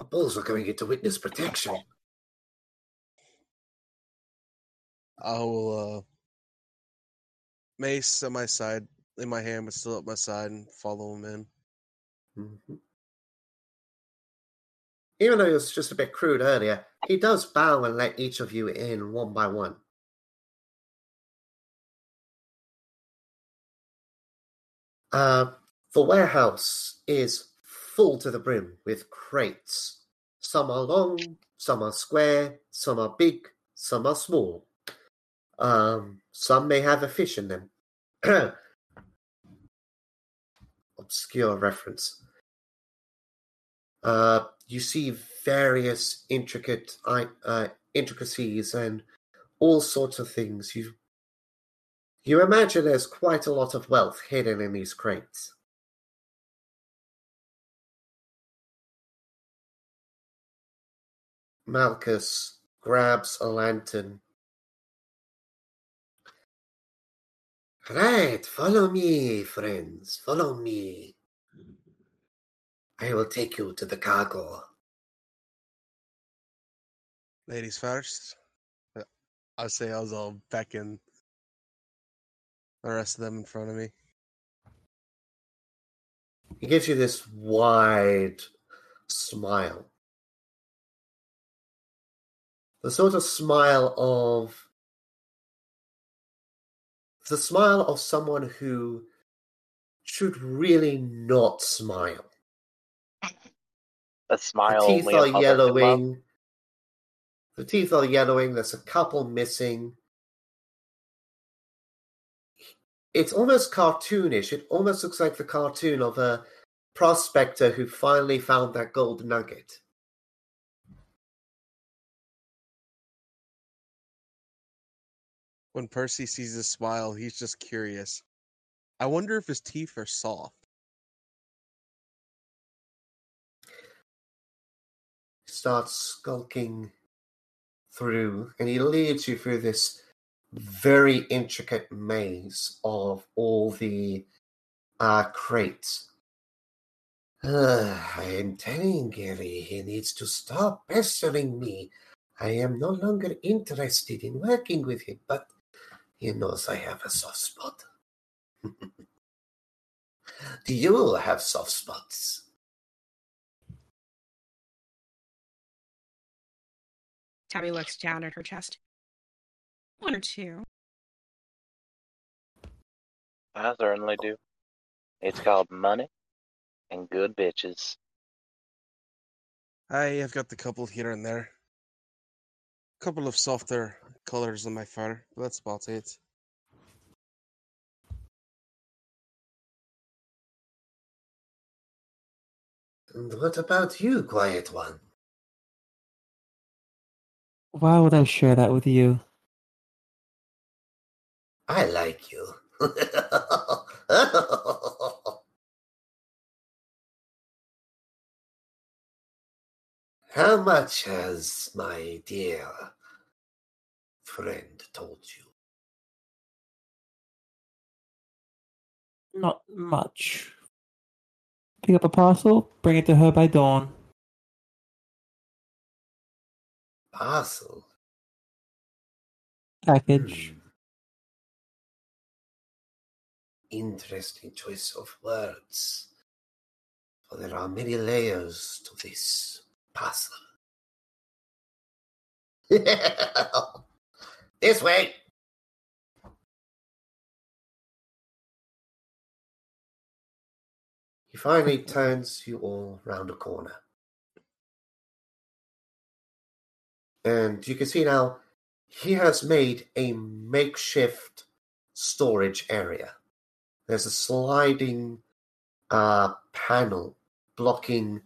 Our bulls are going into witness protection. I will uh, mace at my side, in my hand, but still at my side, and follow him in. Mhm. Even though it was just a bit crude earlier, he does bow and let each of you in one by one. Uh, the warehouse is full to the brim with crates. Some are long, some are square, some are big, some are small. Um, some may have a fish in them. Obscure reference. Uh, you see various intricate uh, intricacies and all sorts of things. You you imagine there's quite a lot of wealth hidden in these crates. Malchus grabs a lantern. Right, follow me, friends, follow me. I will take you to the cargo. Ladies first. I'll say I was all beckon the rest of them in front of me. He gives you this wide smile. The sort of smile of. The smile of someone who should really not smile. A smile. the teeth only are public can love. yellowing. The teeth are yellowing. There's a couple missing. It's almost cartoonish. It almost looks like the cartoon of a prospector who finally found that gold nugget. When Percy sees his smile, he's just curious. I wonder if his teeth are soft. He starts skulking through, and he leads you through this very intricate maze of all the uh, crates. Uh, I am telling Gary he needs to stop pestering me. I am no longer interested in working with him, but he knows I have a soft spot. Do you have soft spots? Tabby looks down at her chest. One or two. I certainly do. It's called money and good bitches. I have got the couple here and there. A couple of softer colors on my fur, but that's about it. And what about you, quiet one? Why would I share that with you? I like you. How much has my dear friend told you? Not much. Pick up a parcel, bring it to her by dawn. Parcel? Package. Hmm. Interesting choice of words. For there are many layers to this puzzle. this way! He finally turns you all round a corner. And you can see now he has made a makeshift storage area. There's a sliding uh, panel blocking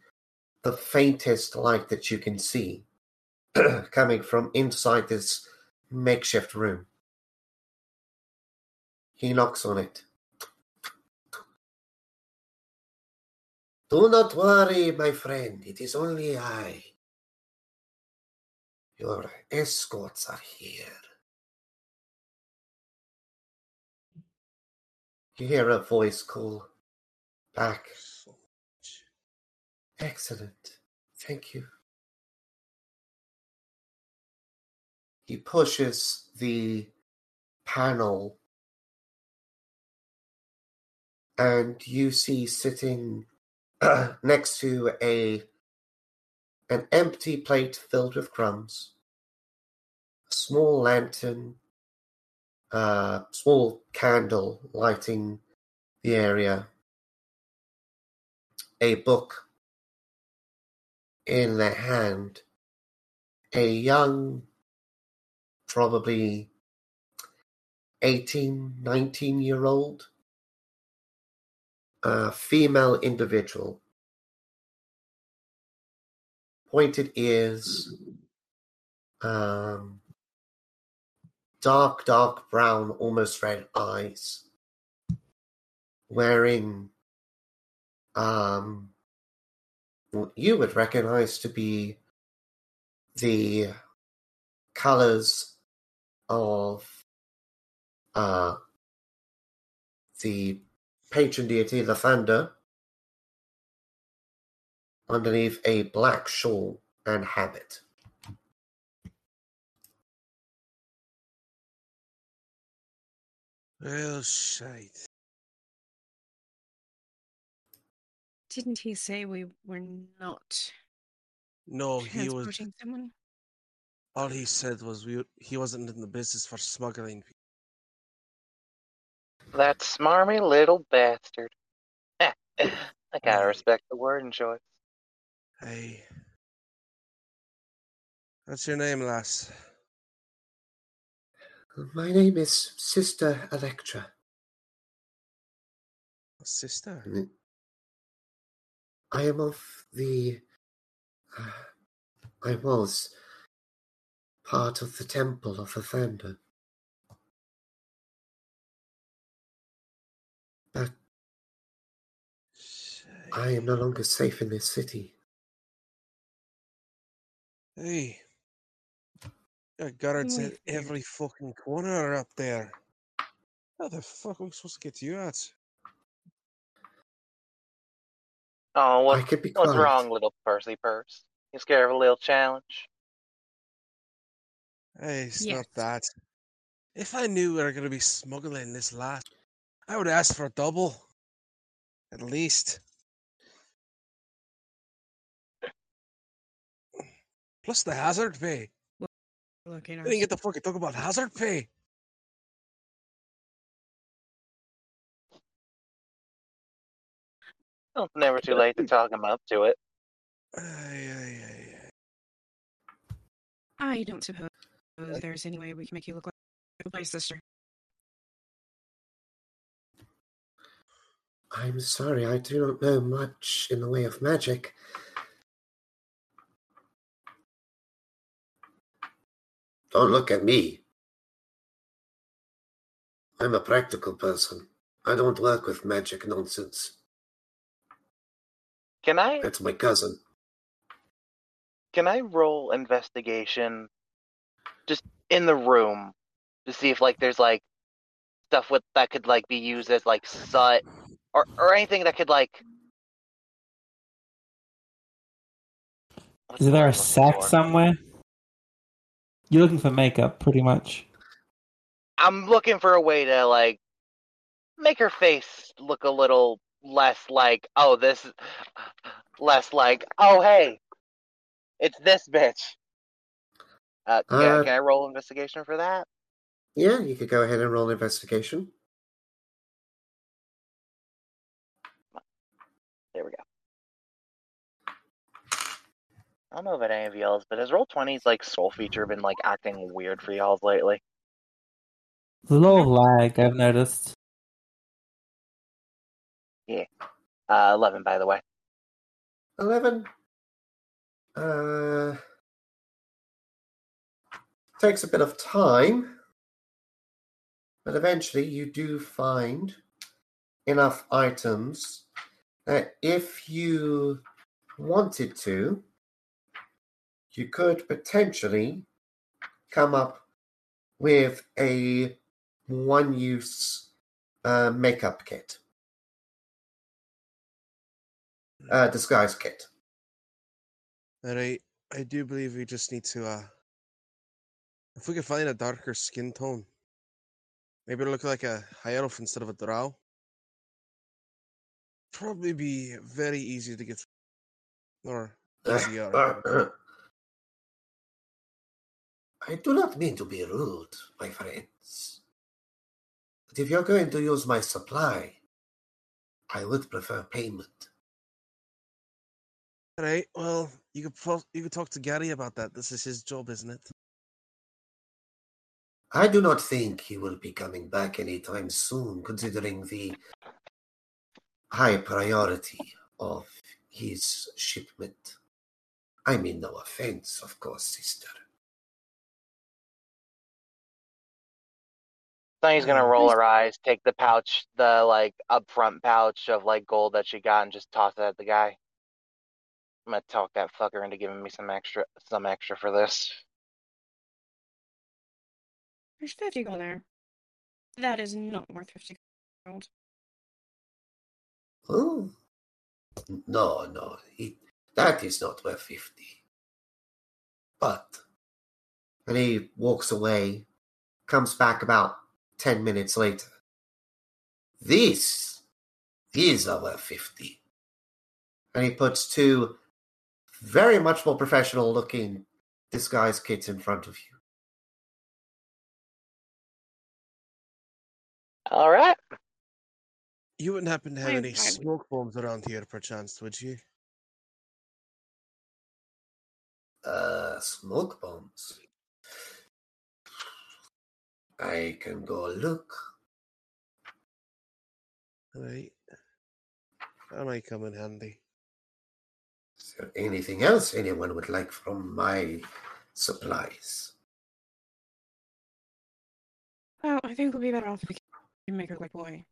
the faintest light that you can see coming from inside this makeshift room. He knocks on it. Do not worry, my friend. It is only I. Your escorts are here. You hear a voice call back. Excellent. Thank you. He pushes the panel, and you see sitting uh, next to a an empty plate filled with crumbs, a small lantern, a small candle lighting the area, a book in their hand, a young, probably 18, 19 year old, uh, female individual. Pointed ears, um, dark, dark brown, almost red eyes, wearing um, what you would recognize to be the colors of uh, the patron deity Lathander underneath a black shawl and habit. Well, shite. Didn't he say we were not No, he was. transporting someone? All he said was we. He wasn't in the business for smuggling. That smarmy little bastard. Eh, eh, I gotta respect the word and choice. Hey. What's your name, lass? My name is Sister Electra. Sister? I am of the. Uh, I was part of the Temple of the Thunder. But I am no longer safe in this city. Hey, Got guards Wait at every fucking corner up there. How the fuck are we supposed to get to you at? Oh, I what, could be what's wrong, little Percy Purse? You scared of a little challenge? Hey, it's Yes. not that. If I knew we were going to be smuggling this lot, I would ask for a double. At least. Plus the hazard pay. Looking I didn't get to fucking talk about hazard pay. Well, it's never too late to talk him up to it. Ay, ay, ay, ay. I don't suppose there's any way we can make you look like my sister. I'm sorry, I do not know much in the way of magic. Don't look at me. I'm a practical person. I don't work with magic nonsense. Can I That's my cousin. can I roll investigation just in the room to see if like there's like stuff with that could like be used as like soot or or anything that could like Is there a a I'm looking sack somewhere? You're looking for makeup, pretty much. I'm looking for a way to like make her face look a little less like oh this less like oh hey it's this bitch. Uh, can, Uh, can I roll investigation for that? Yeah, you could go ahead and roll investigation. There we go. I don't know about any of y'all's, but has roll 20's like soul feature been like acting weird for y'all's lately? There's a lot of lag, I've noticed. Yeah. Uh, 11, by the way. 11. Uh, takes a bit of time, but eventually you do find enough items that if you wanted to, you could potentially come up with a one use uh, makeup kit, uh, disguise kit. Alright, I do believe we just need to, uh, if we could find a darker skin tone, maybe look like a hieroglyph instead of a drow. Probably be very easy to get, or easier. I do not mean to be rude, my friends. But if you're going to use my supply, I would prefer payment. Alright, well, you could pro- you could talk to Gary about that. This is his job, isn't it? I do not think he will be coming back anytime soon, considering the high priority of his shipment. I mean, no offense, of course, sister. Sonny's gonna roll her eyes, take the pouch, the like upfront pouch of like gold that she got, and just toss it at the guy. I'm gonna talk that fucker into giving me some extra, some extra for this. There's 50 gold there. That is not worth 50 gold. Oh, no, no, it, that is not worth 50. But, and he walks away, comes back about 10 minutes later. This, these are worth 50. And he puts two very much more professional looking disguise kits in front of you. All right. You wouldn't happen to have any smoke bombs around here, perchance, would you? Uh, smoke bombs. I can go look. Alright. That might come in handy. Is there anything else anyone would like from my supplies? Well, I think we'll be better off if we can make her like boy.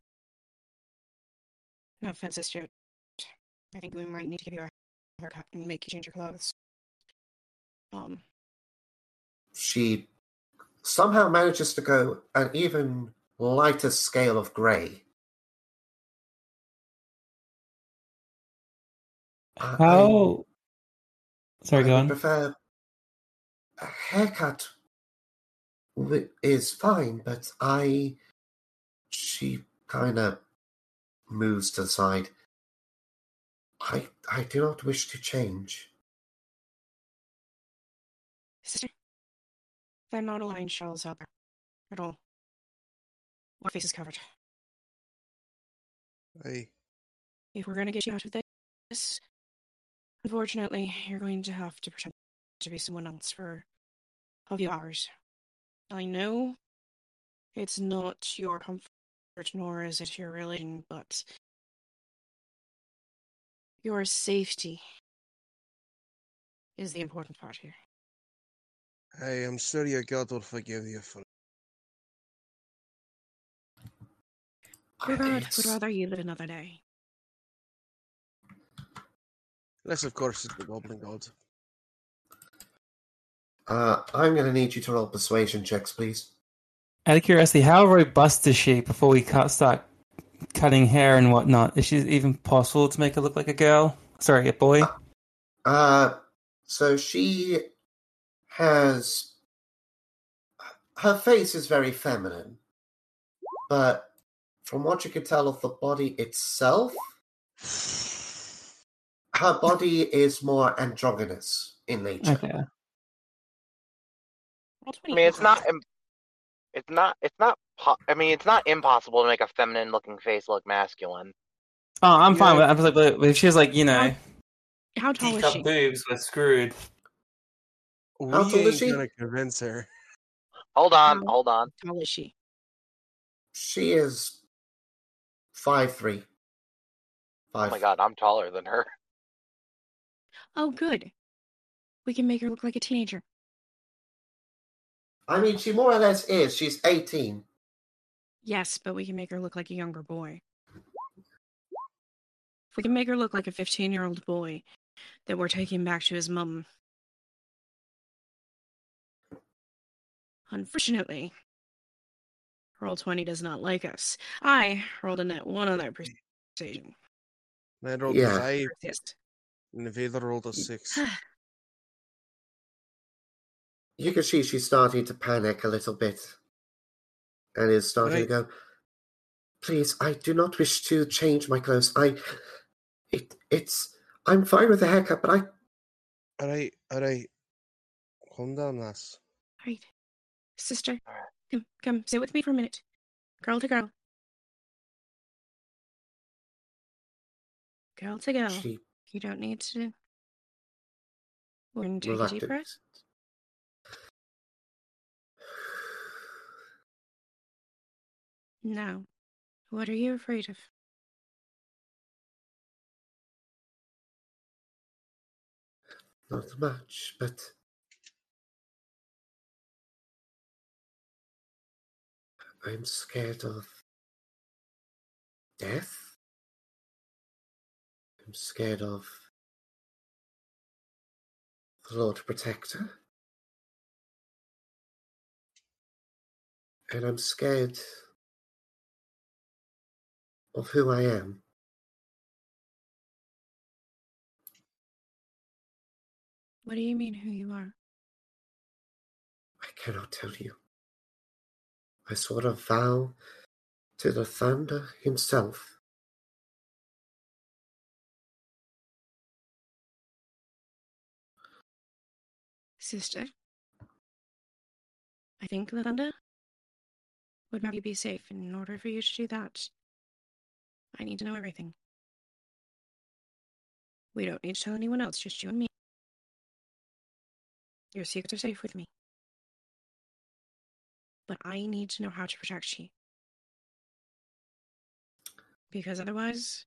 No offense, sister. I think we might need to give you a haircut and make you change your clothes. Um, She somehow manages to go an even lighter scale of grey. I- I- How? Sorry, I go on. prefer a haircut is fine, but I. She kind of moves to the side. I I do not wish to change. sister, there are not a line shells out there at all. Our face is covered. I If we're gonna get you out of this, unfortunately, you're going to have to pretend to be someone else for a few hours. I know it's not your comfort, nor is it your religion, but your safety is the important part here. I am sure your God will forgive you for Your God would rather you live another day. Unless of course it's the Goblin God. Uh, I'm going to need you to roll persuasion checks, please. Out of curiosity, how robust is she before we cut, start cutting hair and whatnot? Is she even possible to make her look like a girl? Sorry, a boy? Uh, so she has her face is very feminine, but from what you can tell of the body itself, her body is more androgynous in nature. Okay. I mean, it's not. im- It's not. It's not. Po- I mean, it's not impossible to make a feminine-looking face look masculine. Oh, I'm fine Yeah. with that. I'm like, but if she was like, you know, How tall is teacup she? boobs, we're screwed. We How tall is she? gonna convince her. Hold on. Um, Hold on. How tall is she? She is five three. Oh Five. my god, I'm taller than her. Oh, good. We can make her look like a teenager. I mean, she more or less is. She's eighteen. Yes, but we can make her look like a younger boy. If we can make her look like a 15 year old boy that we're taking back to his mum. Unfortunately, Roll 20 does not like us. I rolled a nat 1 on that mm. persuasion. And I rolled Yeah. a five, Persist. and the Vader rolled a six. You can see she's starting to panic a little bit, and is starting Right. to go. Please, I do not wish to change my clothes. I, it, it's. I'm fine with the haircut, but I Alright, alright. Calm down, lass. Right. Sister, come, come, sit with me for a minute. Girl to girl. Girl to girl. she You don't need to. We're going to take a deep breath. Now, what are you afraid of? Not much, but I'm scared of death. I'm scared of the Lord Protector. And I'm scared of who I am. What do you mean who you are? I cannot tell you. I swore a vow to the thunder himself. Sister? I think the thunder would you be safe. In order for you to do that, I need to know everything. We don't need to tell anyone else, just you and me. Your secrets are safe with me. But I need to know how to protect you. Because otherwise,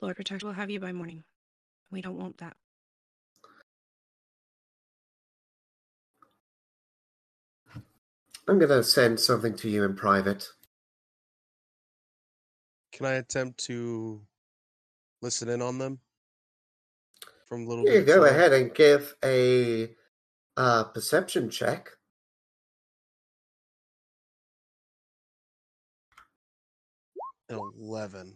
Lord Protector will have you by morning. We don't want that. I'm going to send something to you in private. Can I attempt to listen in on them from little You go of- ahead and give a uh, perception check. An eleven.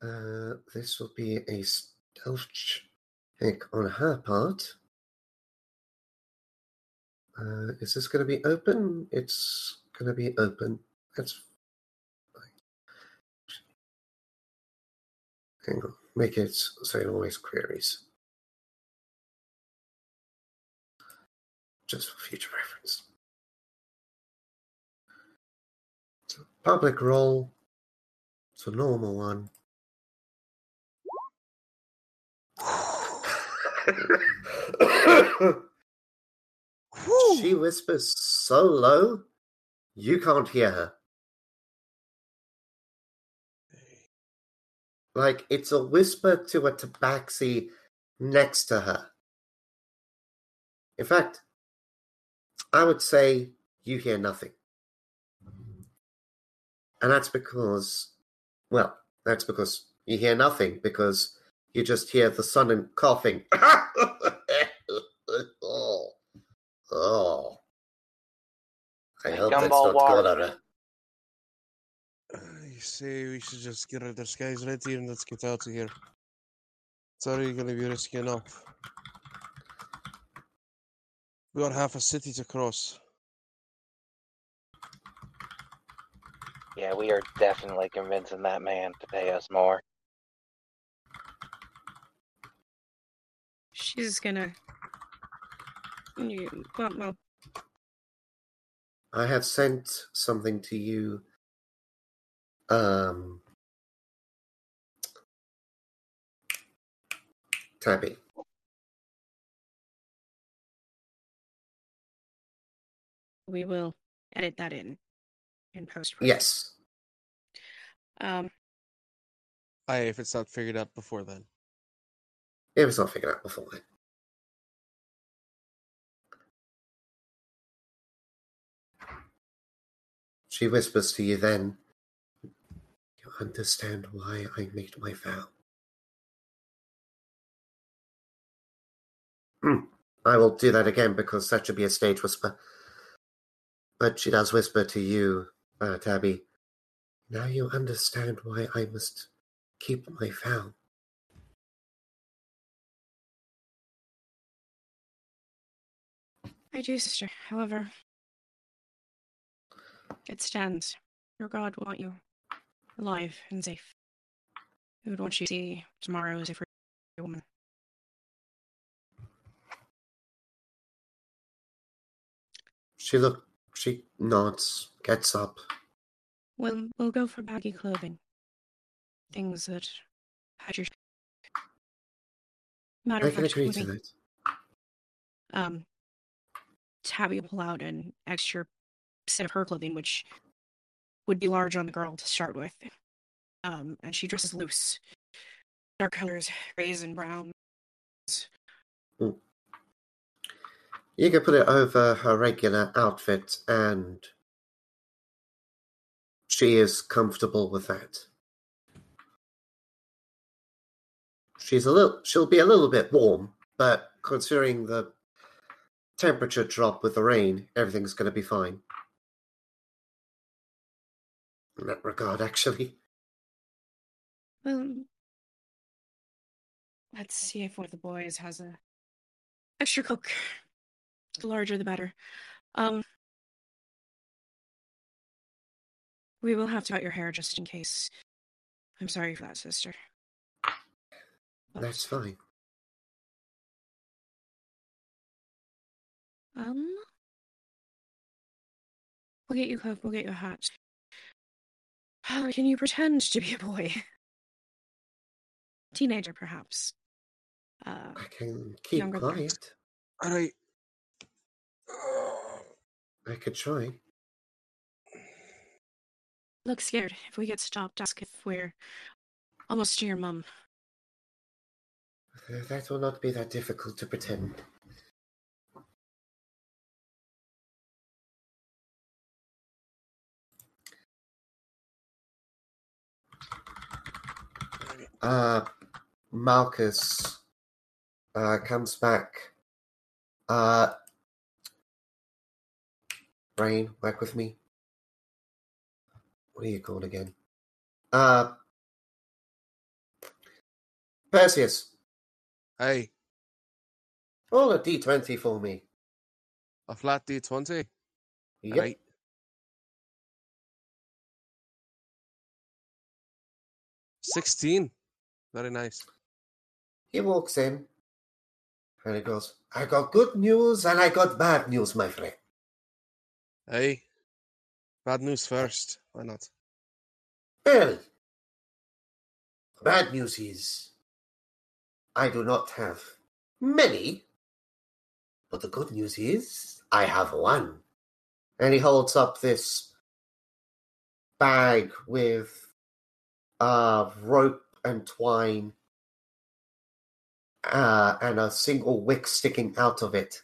Uh, this will be a stealth check on her part. Uh, is this going to be open? It's going to be open. That's. Hang on. Make it so it always queries. Just for future reference. Public roll. It's a normal one. she whispers so low, you can't hear her. Like it's a whisper to a tabaxi next to her. In fact, I would say you hear nothing. And that's because, well, that's because you hear nothing because you just hear the son and coughing. oh. Oh. I hope that's not water. cholera. You say we should just get our disguise ready and let's get out of here. It's already going to be risky enough. We got half a city to cross. Yeah, we are definitely convincing that man to pay us more. She's gonna. You, well, well, I have sent something to you. Um, Tabby. we will edit that in in post. Yes. Um, Aye, if it's not figured out before then. It was not figured out before then. She whispers to you then, You understand why I made my vow. Hmm. I will do that again because that should be a stage whisper. But she does whisper to you, uh, Tabby. Now you understand why I must keep my vow. I do, sister. However, it stands. Your God would want you alive and safe. He would want you to see tomorrow as a free woman. She look. She nods, gets up. We'll we'll go for baggy clothing. Things that had your matter I of can fact, agree to me- that. um Tabby will pull out an extra set of her clothing, which would be large on the girl to start with. Um, and she dresses loose. Dark colors, grays and browns. You can put it over her regular outfit, and she is comfortable with that. She's a little. She'll be a little bit warm, but considering the temperature drop with the rain, everything's going to be fine. In that regard, actually. Well, let's see if one of the boys has a extra cook. The larger, the better. Um, we will have to cut your hair just in case. I'm sorry for that, sister. But, That's fine. Um, we'll get you a coat. We'll get you a hat. How can you pretend to be a boy? Teenager, perhaps. Uh, I can keep Younger person. quiet. I could try. look scared. If we get stopped, ask if we're almost to your mum. Uh, That will not be that difficult to pretend. uh, Marcus uh, comes back. Uh, Brain, work with me. What are you called again? Uh, Perseus, Hey, roll a d20 for me. a flat D20. Yep. Right. Sixteen. Very nice. He walks in and he goes, I got good news and I got bad news, my friend. Hey. Bad news first. Why not? Well, bad news is I do not have many, but the good news is I have one. And he holds up this bag with uh, rope and twine uh, and a single wick sticking out of it.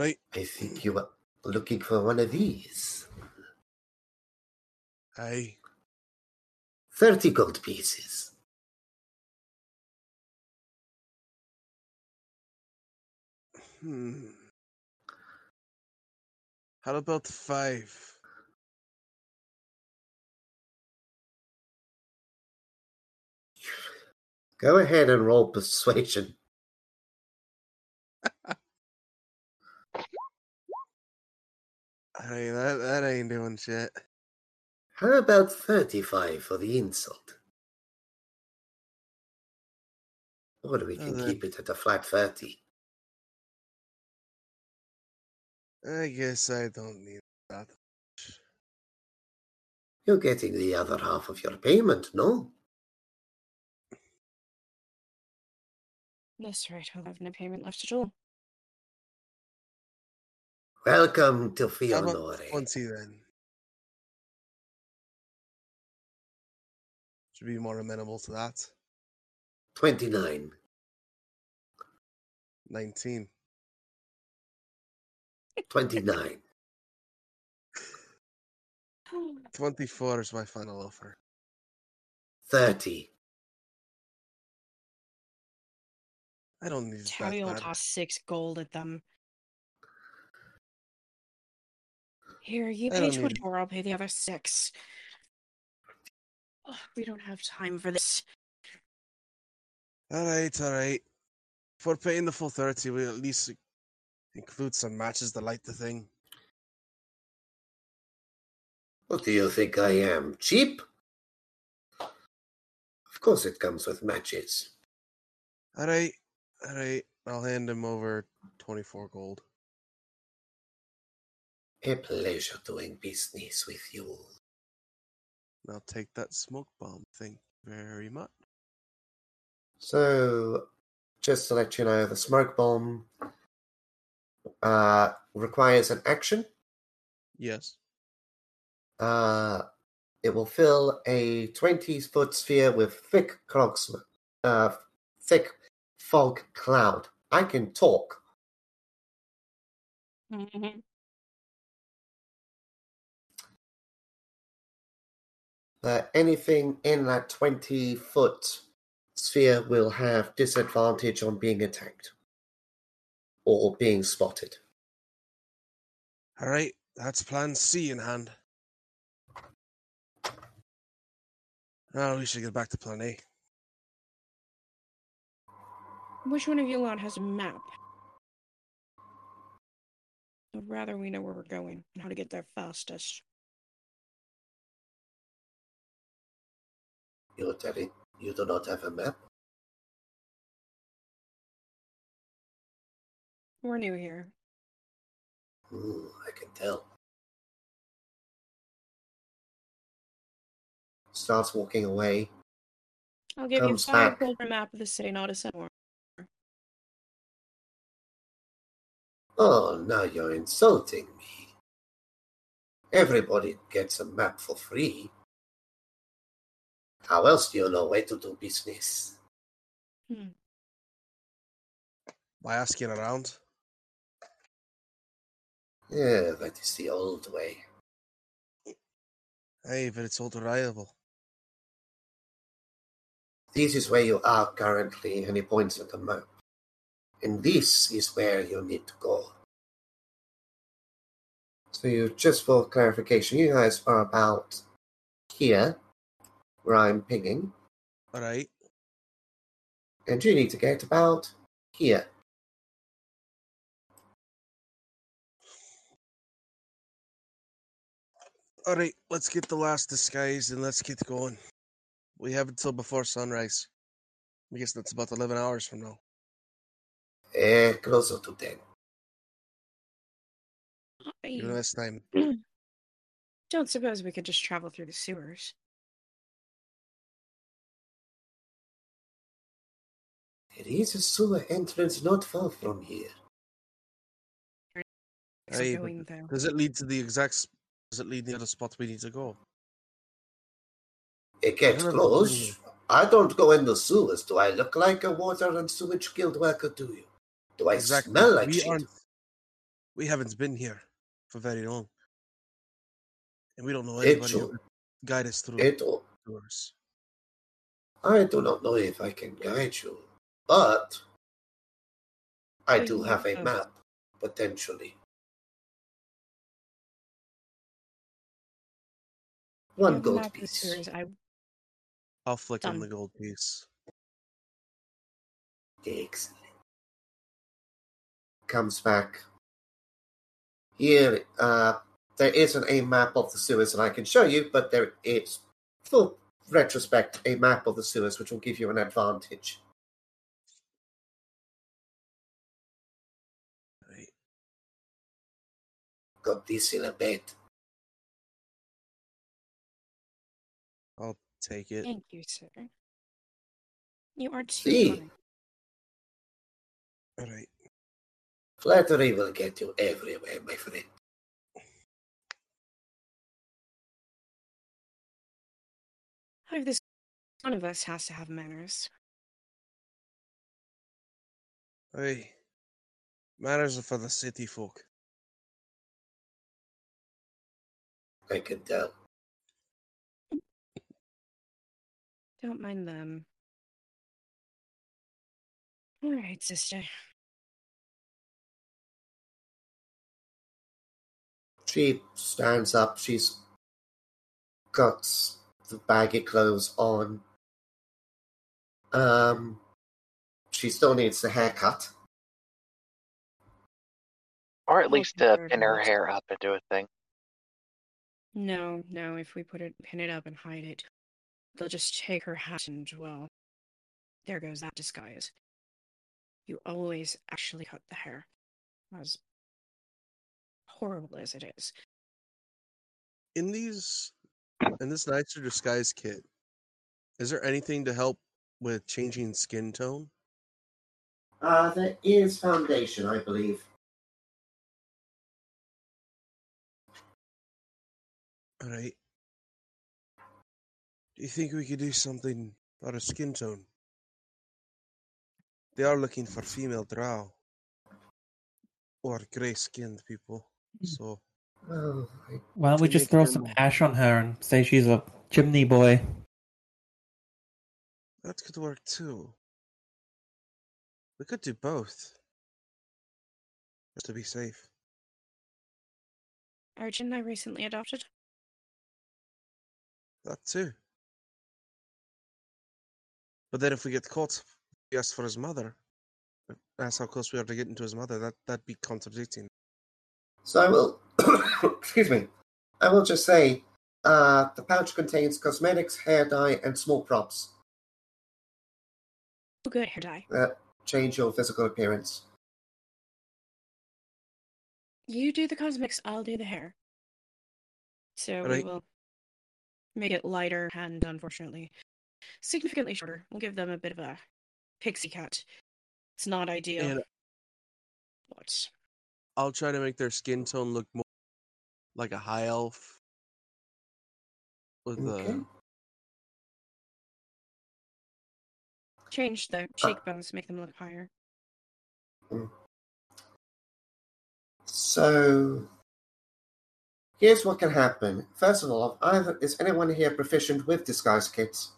Right. I think you were looking for one of these. Hey. 30 gold pieces. Hmm. How about five? Go ahead and roll persuasion. Hey, that that ain't doing shit. How about 35 for the insult? Or we can Uh, keep it at a flat 30. I guess I don't need that. much. You're getting the other half of your payment, no? That's right. I'll have no payment left at all. Welcome to How about Fiorenore. twenty then? Should be more amenable to that. 29. Nineteen. 29. Twenty-four is my final offer. 30. I don't need How that do you bad. toss six gold at them? Here, you pay don't two need- or I'll pay the other six. Ugh, we don't have time for this. All right, all right. If we're paying the full thirty, we at least include some matches to light the thing. What do you think I am? Cheap? Of course it comes with matches. All right, all right. I'll hand him over twenty-four gold. A pleasure doing business with you. I'll take that smoke bomb. Thank you very much. So, just to let you know, the smoke bomb uh, requires an action. Yes. Uh, it will fill a 20 foot sphere with thick clog, uh, thick fog cloud. I can talk. Mhm. Uh, anything in that 20 foot sphere will have disadvantage on being attacked or being spotted. All right. That's plan C in hand. Now we should get back to plan A. Which one of you lot has a map? I'd rather we know where we're going and how to get there fastest. You're telling you do not have a map? We're new here. Hmm, I can tell. Starts walking away. I'll give Comes you five back. map of the city, not a cent more. Oh, now you're insulting me. Everybody gets a map for free. How else do you know where to do business? Hmm. By asking around. Yeah, that is the old way. Hey, but it's all reliable. This is where you are currently, and he points at the map. And this is where you need to go. So you just for clarification, you guys are about here, where I'm pinging, All right. and you need to get about here. All right. Let's get the last disguise and let's get going. We have until before sunrise. I guess that's about 11 hours from now. Eh, closer to ten. Your I last time. don't suppose we could just travel through the sewers. There is a sewer entrance not far from here. Is Hey, it but going though? Does it lead to the exact? s- Does it lead to the other spot we need to go? It gets Remember close. I don't go in the sewers. Do I look like a water and sewage guild worker to you? Do I exactly. smell like we shit? aren't. We haven't been here for very long, and we don't know anybody who should- guide us through It, the doors. I do not know if I can guide you, but I do have a map, potentially. One gold map of the piece. sewers. I I'll flick him Done. the gold piece. Excellent. Comes back. Here, uh, there isn't a map of the sewers that I can show you, but there is, for retrospect, a map of the sewers which will give you an advantage. Got this in a bit. I'll take it. thank you, sir. You are too See. kind. All right. Flattery will get you everywhere, my friend. Out of this, one of us has to have manners. Hey, manners are for the city folk. I could tell. Don't mind them. All right, sister. She stands up. She's got the baggy clothes on. Um, she still needs the haircut. Or at least to pin her hair up and do a thing. No, no. If we put it, pin it up and hide it, they'll just take her hat and well, there goes that disguise. You always actually cut the hair, as horrible as it is. In these, in this nicer disguise kit, is there anything to help with changing skin tone? Uh, there is foundation, I believe. All right. Do you think we could do something about her skin tone? They are looking for female drow or gray-skinned people. So Oh, Why don't we just throw them- some ash on her and say she's a chimney boy? that could work too. We could do both, just to be safe. Arjun, I recently adopted. That too. But then if we get caught, we ask for his mother. That's how close we are to getting to his mother. That that'd be contradicting. so I will. excuse me. I will just say, uh, the pouch contains cosmetics, hair dye, and small props Oh, good hair dye. that change your physical appearance. You do the cosmetics, I'll do the hair. So we Right. will make it lighter and unfortunately significantly shorter. We'll give them a bit of a pixie cut. It's not ideal. And but I'll try to make their skin tone look more like a high elf. With Okay. uh, change the cheekbones, to make them look higher. So Here's what can happen. First of all, either, is anyone here proficient with disguise kits?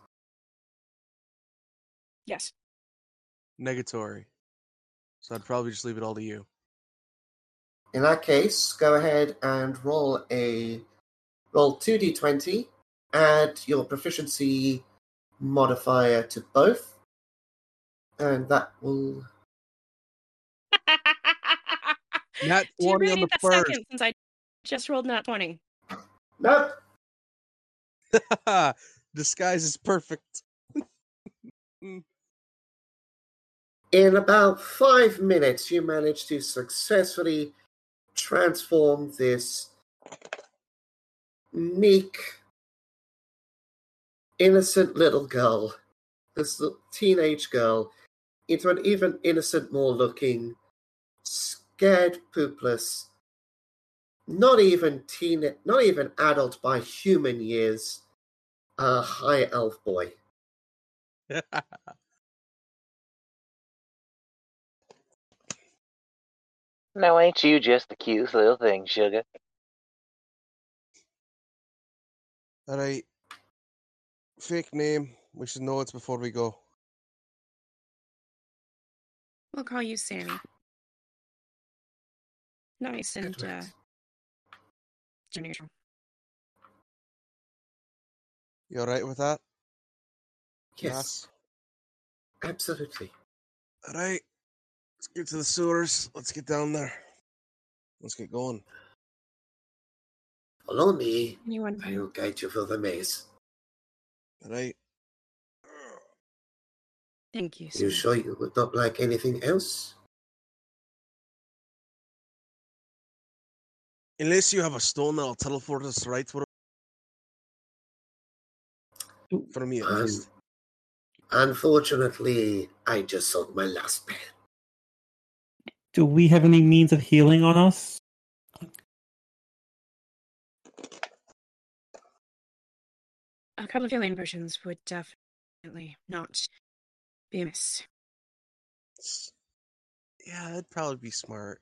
Yes. Negatory. So I'd probably just leave it all to you. In that case, go ahead and roll a roll two d20. Add your proficiency modifier to both, and that will. Nat Do you 20 really on need the that first. second since I just rolled nat 20? Nope. Disguise is perfect. In about five minutes, you manage to successfully transform this meek, innocent little girl, this little teenage girl, into an even innocent more looking, scared, poopless, not even teen, not even adult by human years, a high elf boy. now, ain't you just the cutest little thing, sugar? All right. Fake name. We should know it before we go. We'll call you Sammy. Nice and uh, words. gender neutral. You all right with that? Yes, absolutely. All right. Let's get to the sewers. Let's get down there. Let's get going. Follow me. Anyone? I will guide you through the maze. All right. Thank you. You Sammy. sure you would not like anything else? Unless you have a stone that'll teleport us right where. For me, at Um, least. Unfortunately, I just sold my last pen. Do we have any means of healing on us? A couple of healing potions would definitely not be amiss. S- Yeah, that'd probably be smart.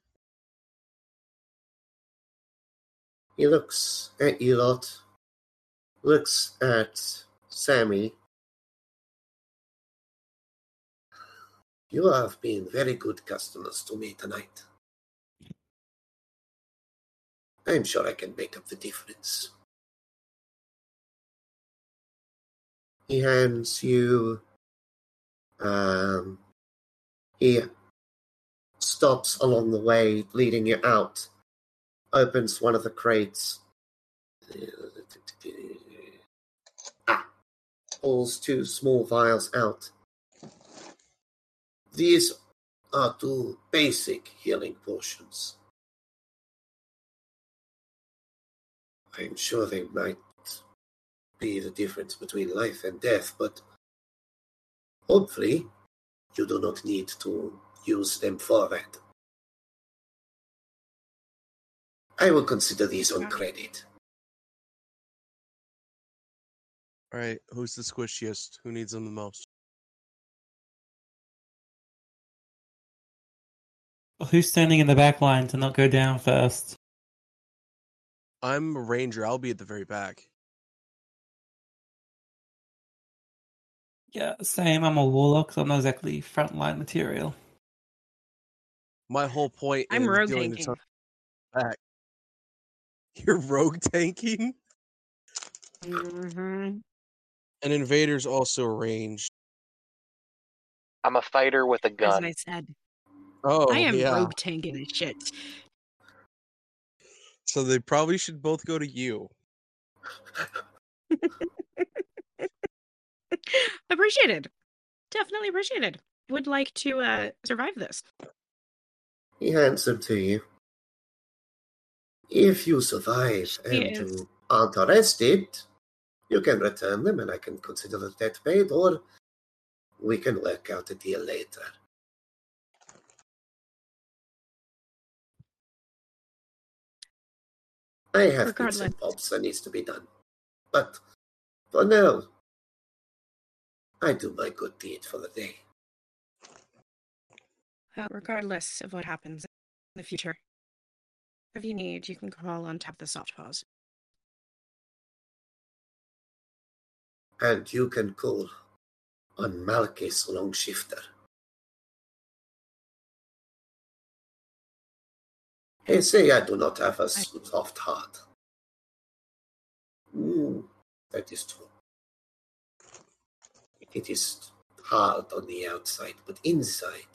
He looks at you lot, looks at Sammy. You have been very good customers to me tonight. I'm sure I can make up the difference. He hands you. Um, he stops along the way, leading you out opens one of the crates. Ah, pulls two small vials out. These are two basic healing potions. I'm sure they might be the difference between life and death, but hopefully you do not need to use them for that. I will consider these on credit. All right. Who's the squishiest? Who needs them the most? Who's standing in the back line to not go down first? I'm a ranger. I'll be at the very back. Yeah, same. I'm a warlock, so I'm not exactly frontline material. My whole point I'm is rogue dealing to tanking. some back. You're rogue tanking? Mm-hmm. An invader's also ranged. I'm a fighter with a As gun. I said, Oh, I am yeah. rogue tanking this shit. So they probably should both go to you. appreciated. Definitely appreciated. Would like to uh, survive this. He hands them to you. If you survive and Yes. you aren't arrested, you can return them and I can consider the debt paid, or we can work out a deal later. I have bits and Regardless. bobs that needs to be done. But for now, I do my good deed for the day. Uh, regardless of what happens in the future, If you need, you can call on tap the soft paws. And you can call on Malchus Longshifter. They say I do not have a soft heart. Mm, that is true. It is hard on the outside, but inside,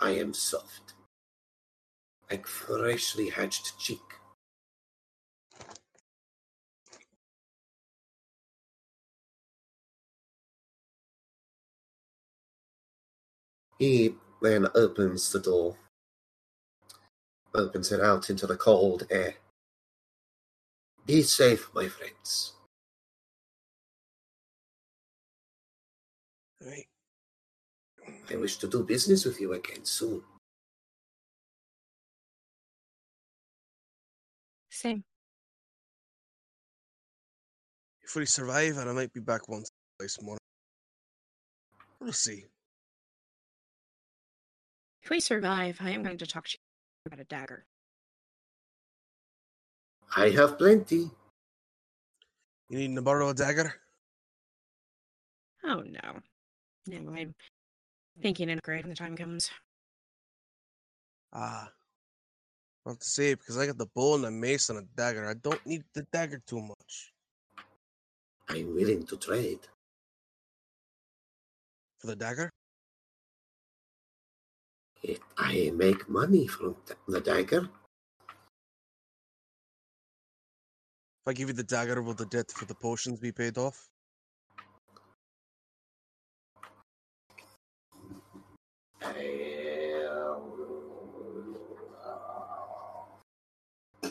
I am soft, like freshly hatched chick. He then opens the door, opens it out into the cold air. Be safe, my friends. Right. I wish to do business with you again soon. Same. If we survive, and I might be back once twice more. We'll see. If we survive, I am going to talk to you about a dagger. I have plenty. You need to borrow a dagger? Oh no. No, I'm thinking in upgrade when the time comes. Ah. I have to say, because I got the bow and the mace and a dagger. I don't need the dagger too much. I'm willing to trade. For the dagger? It, I make money from the dagger. If I give you the dagger, will the debt for the potions be paid off?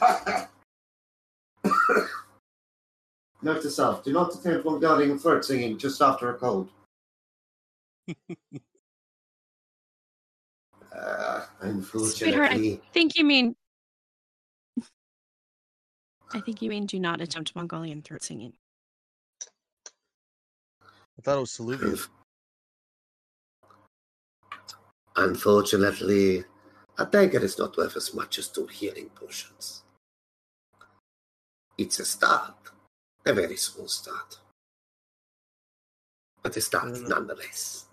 Note to self, do not attempt regarding throat singing just after a cold. uh, unfortunately, think you mean. I think you mean do not attempt Mongolian throat singing. I thought it was Saluvian. unfortunately, a dagger is not worth as much as two healing potions. It's a start, a very small start, but a start Mm. nonetheless.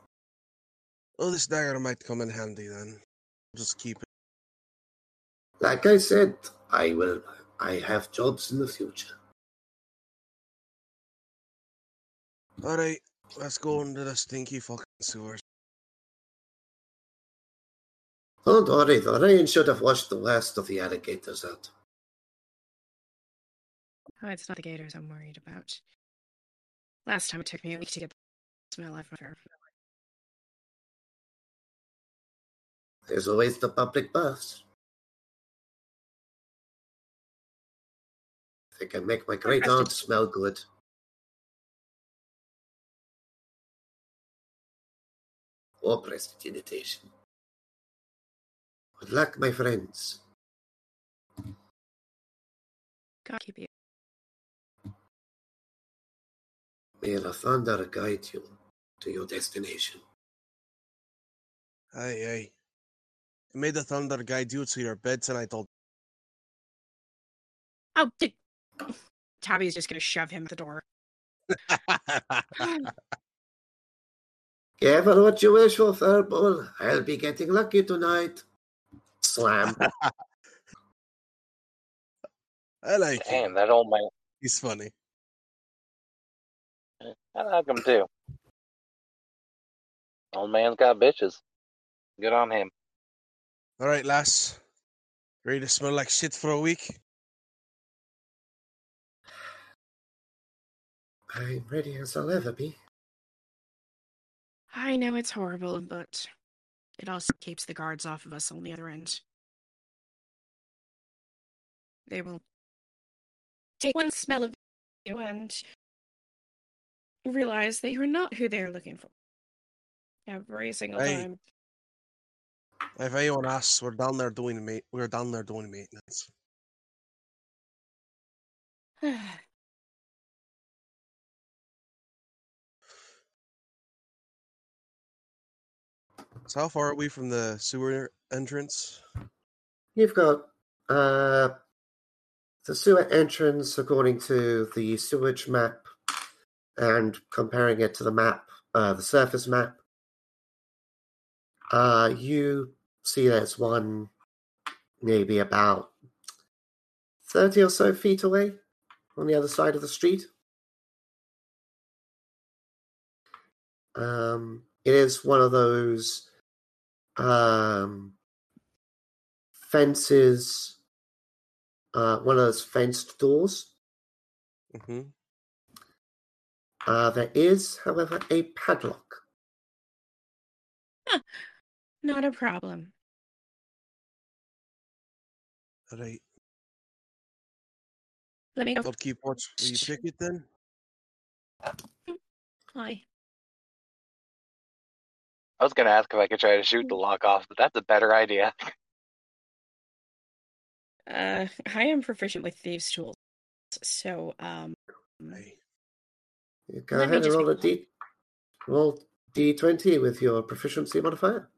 Oh, this dagger might come in handy then. Just keep it. Like I said, I will. I have jobs in the future. Alright, let's go into the stinky fucking sewers. Don't worry, the rain should have washed the last of the alligators out. Oh, it's not the gators I'm worried about. Last time it took me a week to get the smell out of. There's always the public baths. They can make my great aunt smell good. Or prestidigitation. Good luck, my friends. God keep you. May the thunder guide you to your destination. Aye, aye. May the thunder guide you to your bed tonight, old. Oh, di- Tabby's just gonna shove him at the door. Careful what you wish for, Furball. I'll be getting lucky tonight. Slam. I like him. Damn, that old man. He's funny. I like him too. Old man's got bitches. Good on him. Alright, lass. Ready to smell like shit for a week? I'm ready as I'll ever be. I know it's horrible, but it also keeps the guards off of us on the other end. They will take one smell of you and realize that you're not who they're looking for. Every single Hey. time. If anyone asks, we're down there doing ma- we're down there doing maintenance. So how far are we from the sewer entrance? You've got uh, the sewer entrance according to the sewage map and comparing it to the map, uh, the surface map. Uh, you see there's one maybe about 30 or so feet away on the other side of the street. Um, it is one of those um, fences, uh, one of those fenced doors. hmm Uh, there is, however, a padlock. Not a problem. All right. Let me go. I'll keep watch. Will you pick it then? Hi. I was gonna ask if I could try to shoot the lock off, but that's a better idea. Uh, I am proficient with thieves' tools, so um, Hey. You go Let ahead and roll a D. roll d20 with your proficiency modifier.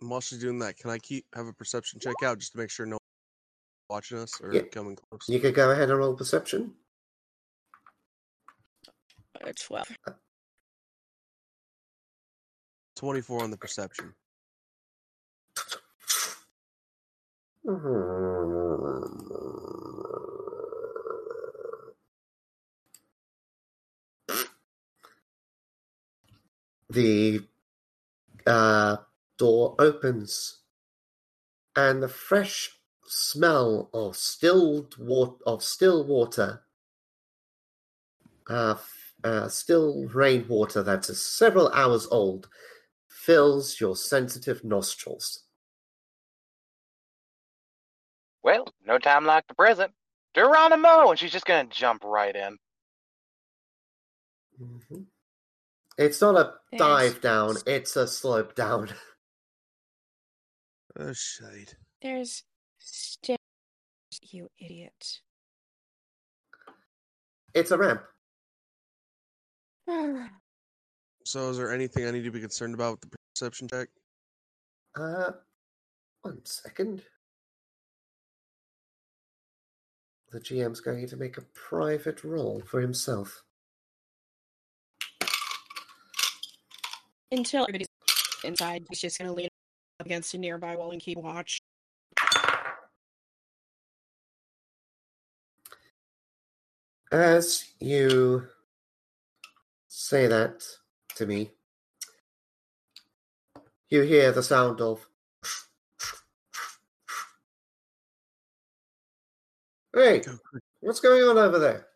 I'm also doing that. Can I keep have a perception check out just to make sure no one's watching us or Yeah. coming close? You could go ahead and roll perception. uh, twelve. 24 on the perception. The uh, door opens, and the fresh smell of stilled water of still water, uh, uh, still rainwater that is several hours old, fills your sensitive nostrils. Well, no time like the present. Geronimo, and she's just gonna jump right in. Mhm. It's not a There's- dive down; it's a slope down. Oh, shade. There's stairs, you idiot. It's a ramp. So, is there anything I need to be concerned about with the perception check? Uh, one second. The GM's going to make a private roll for himself. Until everybody's inside, he's just gonna lean up against a nearby wall and keep watch. As you say that to me, you hear the sound of. Hey, oh, what's going on over there?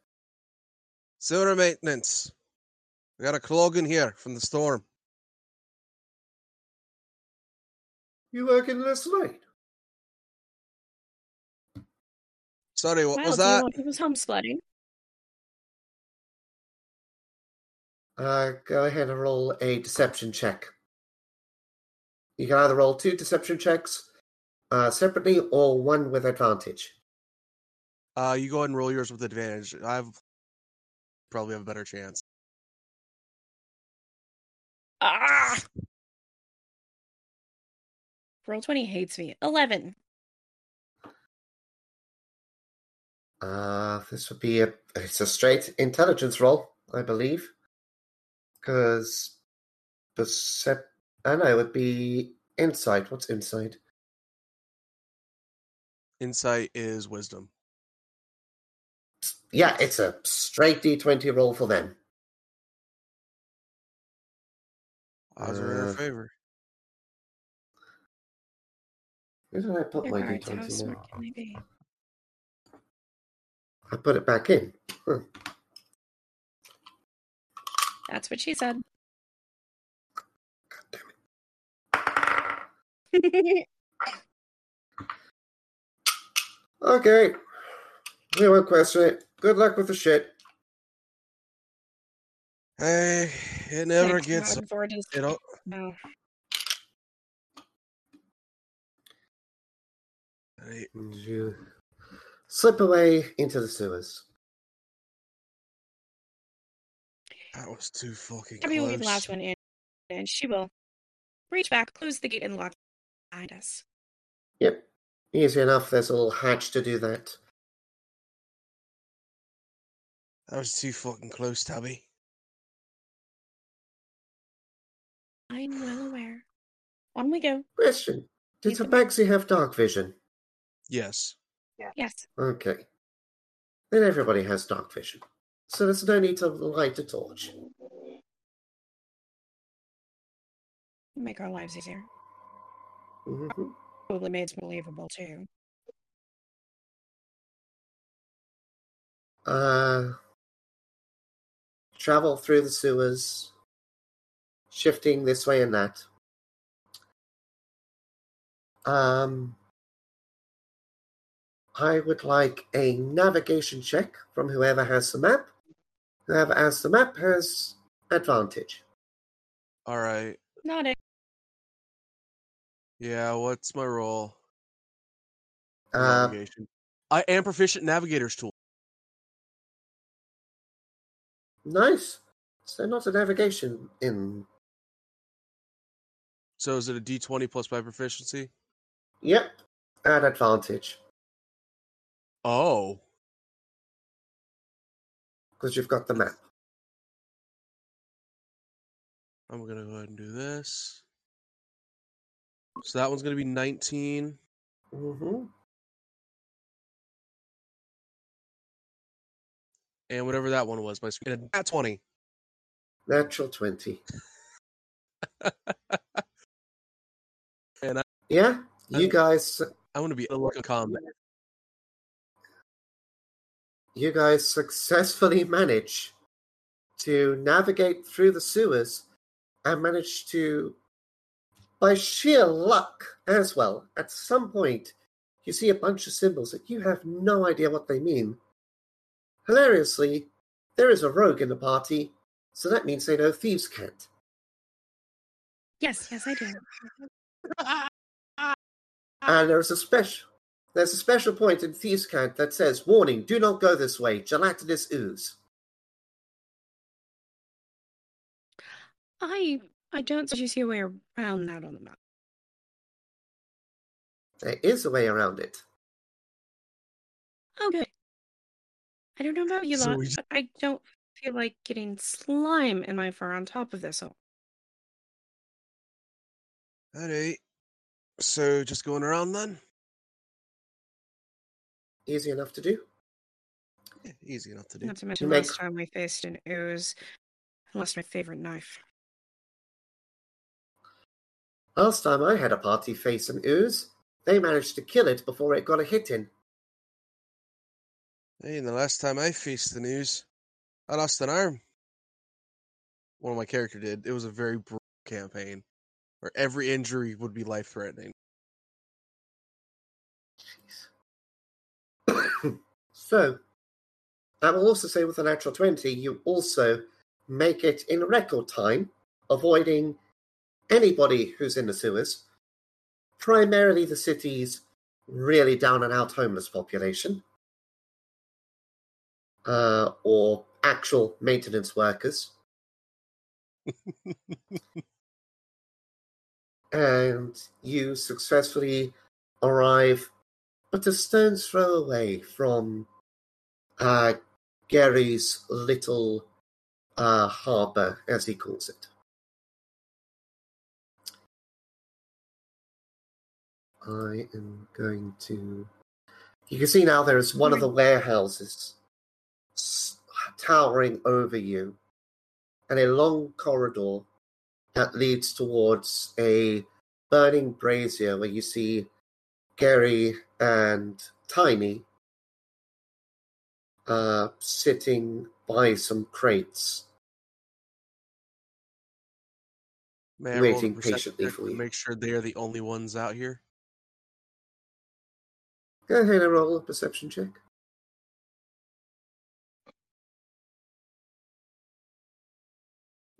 Sewer maintenance. We got a clog in here from the storm. You working this late? Sorry, what Wow, was that? know people's home splitting? Uh, go ahead and roll a deception check. You can either roll two deception checks uh, separately or one with advantage. Uh, you go ahead and roll yours with advantage. I have probably have a better chance. Ah! Roll20 hates me. 11. Uh, this would be a it's a straight intelligence roll, I believe, because percep. I know it would be insight. What's insight? Insight is wisdom. Yeah, it's a straight d20 roll for them. Odds are in our Uh, favor. Where did I put Their my cards, how d20 smart now? can they be? I put it back in. Huh. That's what she said. Okay. We won't question it. Good luck with the shit. Hey, it never Thanks, I'm gets looking forward to this. you know. No. Hey, And you slip away into the sewers. that was too fucking close. Abby will be the last one in, and she will reach back, close the gate, and lock behind us. Yep. Easy enough. There's a little hatch to do that. That was too fucking close, Tabby. I'm well aware. On we go. Question. Did Ethan. Tabaxi have dark vision? Yes. Yes. Okay. Then everybody has dark vision. So there's no need to light a torch. Make our lives easier. hmm Probably made it believable too. Uh, travel through the sewers, shifting this way and that. Um, I would like a navigation check from whoever has the map. Whoever has the map has advantage. All right. Not it. Yeah. What's my role? Uh, Navigation. I am proficient navigator's tool. nice. So not a navigation in. So is it a D twenty plus my proficiency? Yep, at advantage Oh. because you've got the map. I'm gonna go ahead and do this. So that one's gonna be 19. hmm And whatever that one was, my screen at 20. Natural twenty. And I, Yeah, you I'm- guys, I'm gonna be a of combat. You guys successfully manage to navigate through the sewers and manage to, by sheer luck as well, at some point, you see a bunch of symbols that you have no idea what they mean. Hilariously, there is a rogue in the party, so that means they know Thieves' Cant. Yes, yes, I do. And there's a special there's a special point in Thieves' Cant that says, Warning, do not go this way, gelatinous ooze. I I don't see you see a way around that on the map. There is a way around it. Okay. I don't know about you So lot, just- but I don't feel like getting slime in my fur on top of this all. Alright. So just going around then? Easy enough to do. Yeah, easy enough to do. Not to mention Make- last time we faced an ooze. I lost my favorite knife. Last time I had a party face an ooze, they managed to kill it before it got a hit in. Hey, and the last time I faced the news, I lost an arm. One of my character did. It was a very brutal campaign where every injury would be life threatening. So, I will also say with a natural 20, you also make it in record time, avoiding anybody who's in the sewers, primarily the city's really down and out homeless population, uh, or actual maintenance workers. and you successfully arrive but a stone's throw away from uh, Gary's little uh, harbour, as he calls it. I am going to. You can see now there is one of the warehouses towering over you, and a long corridor that leads towards a burning brazier where you see Gary and Tiny uh, sitting by some crates. May I roll a Waiting perception patiently check for to you. Make sure they are the only ones out here. Go ahead and roll a perception check.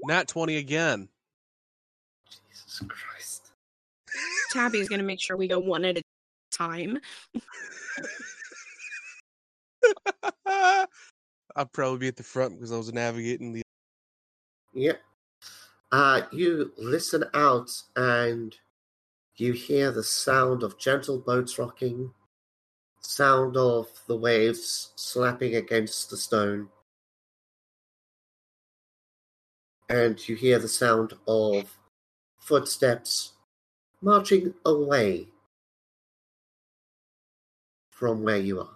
Nat 20 again. Jesus Christ. Tabby's gonna make sure we go one at a time. I'll probably be at the front because I was navigating the. Yep. Uh, you listen out, and You hear the sound of gentle boats rocking, sound of the waves slapping against the stone, and you hear the sound of footsteps marching away from where you are.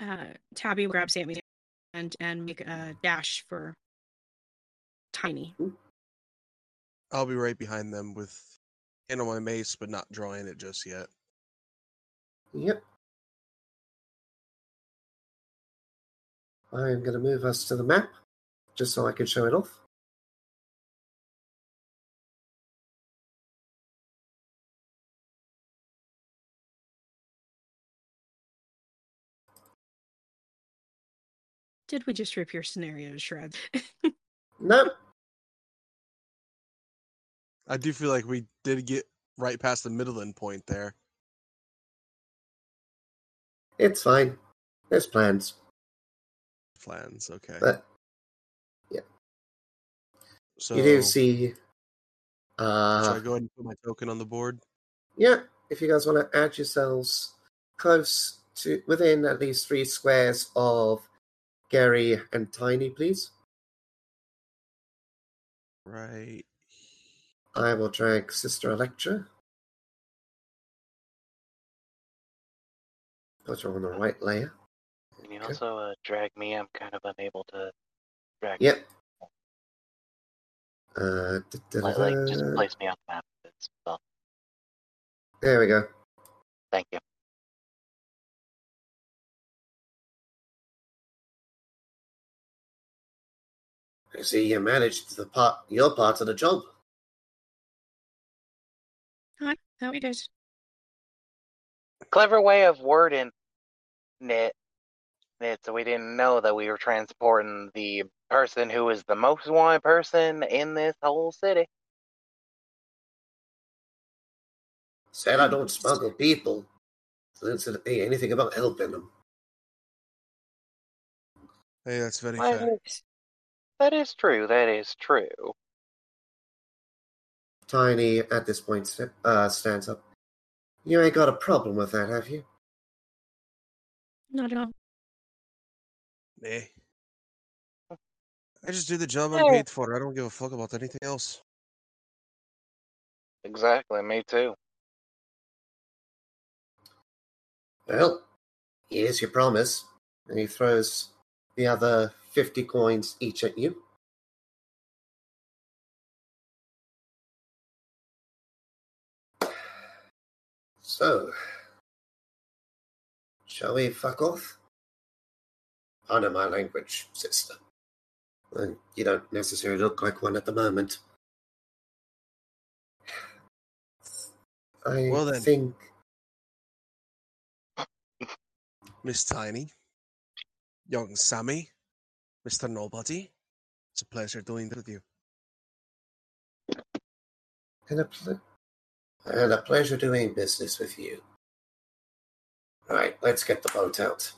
Uh, Tabby will grab Sammy's hand and make a dash for Tiny. I'll be right behind them with hand on my mace, but not drawing it just yet. Yep. I'm going to move us to the map just so I can show it off. Did we just rip your scenario to shreds? No, I do feel like we did get right past the Midland point there. it's fine. There's plans. Plans, okay. But so you do see. should Uh, I go ahead and put my token on the board? yeah, if you guys want to add yourselves close to within at least three squares of Gary and Tiny, please. Right. I will drag Sister Electra. Put her on the right layer. Can you Okay. also uh, drag me? I'm kind of unable to drag. Yep. Uh, da- da- Like, like, just place me on the map. It's, well, There we go. thank you. I see you managed the part your part of the job. Hi, how we did. Clever way of wording it. It so we didn't know that we were transporting the person who is the most wanted person in this whole city. Said I don't smuggle people. So didn't say anything about helping them. Hey, that's very Why, fair. That is true. That is true. Tiny at this point uh, stands up. You ain't got a problem with that, have you? Not at all. Nah. I just do the job I'm paid for. I don't give a fuck about anything else. Exactly. Me too. Well, here's your promise. And he throws the other 50 coins each at you. So, shall we fuck off? Oh, Pardon my language, sister. And you don't necessarily look like one at the moment. I Well then. think Miss Tiny, young Sammy, Mr. Nobody. It's a pleasure doing this with you. And a, ple- and a pleasure doing business with you. Right, let's get the boat out.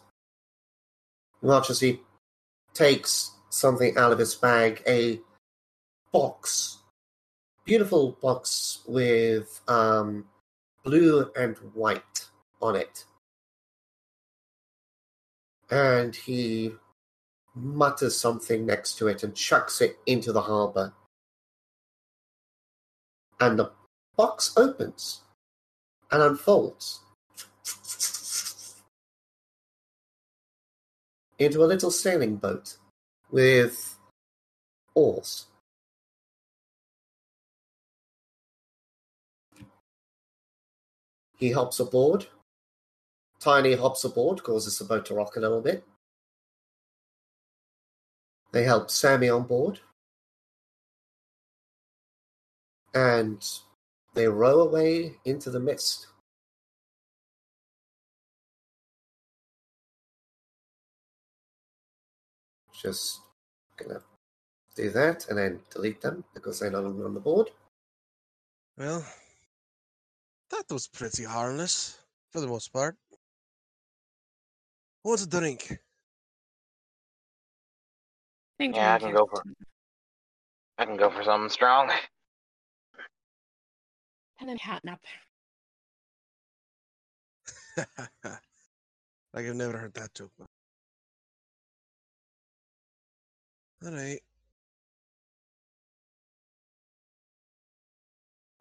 Watch as he takes something out of his bag, a box. Beautiful box with um, blue and white on it. And he mutters something next to it and chucks it into the harbor and the box opens and unfolds into a little sailing boat with oars. He hops aboard. Tiny hops aboard, causes the boat to rock a little bit. They help Sammy on board. and they row away into the mist. Just gonna do that and then delete them because they're no longer on the board. Well, that was pretty harmless for the most part. What's a drink? Thank Yeah, I can go for- I can go for something strong. And then catnap. like I've never heard that joke. All right.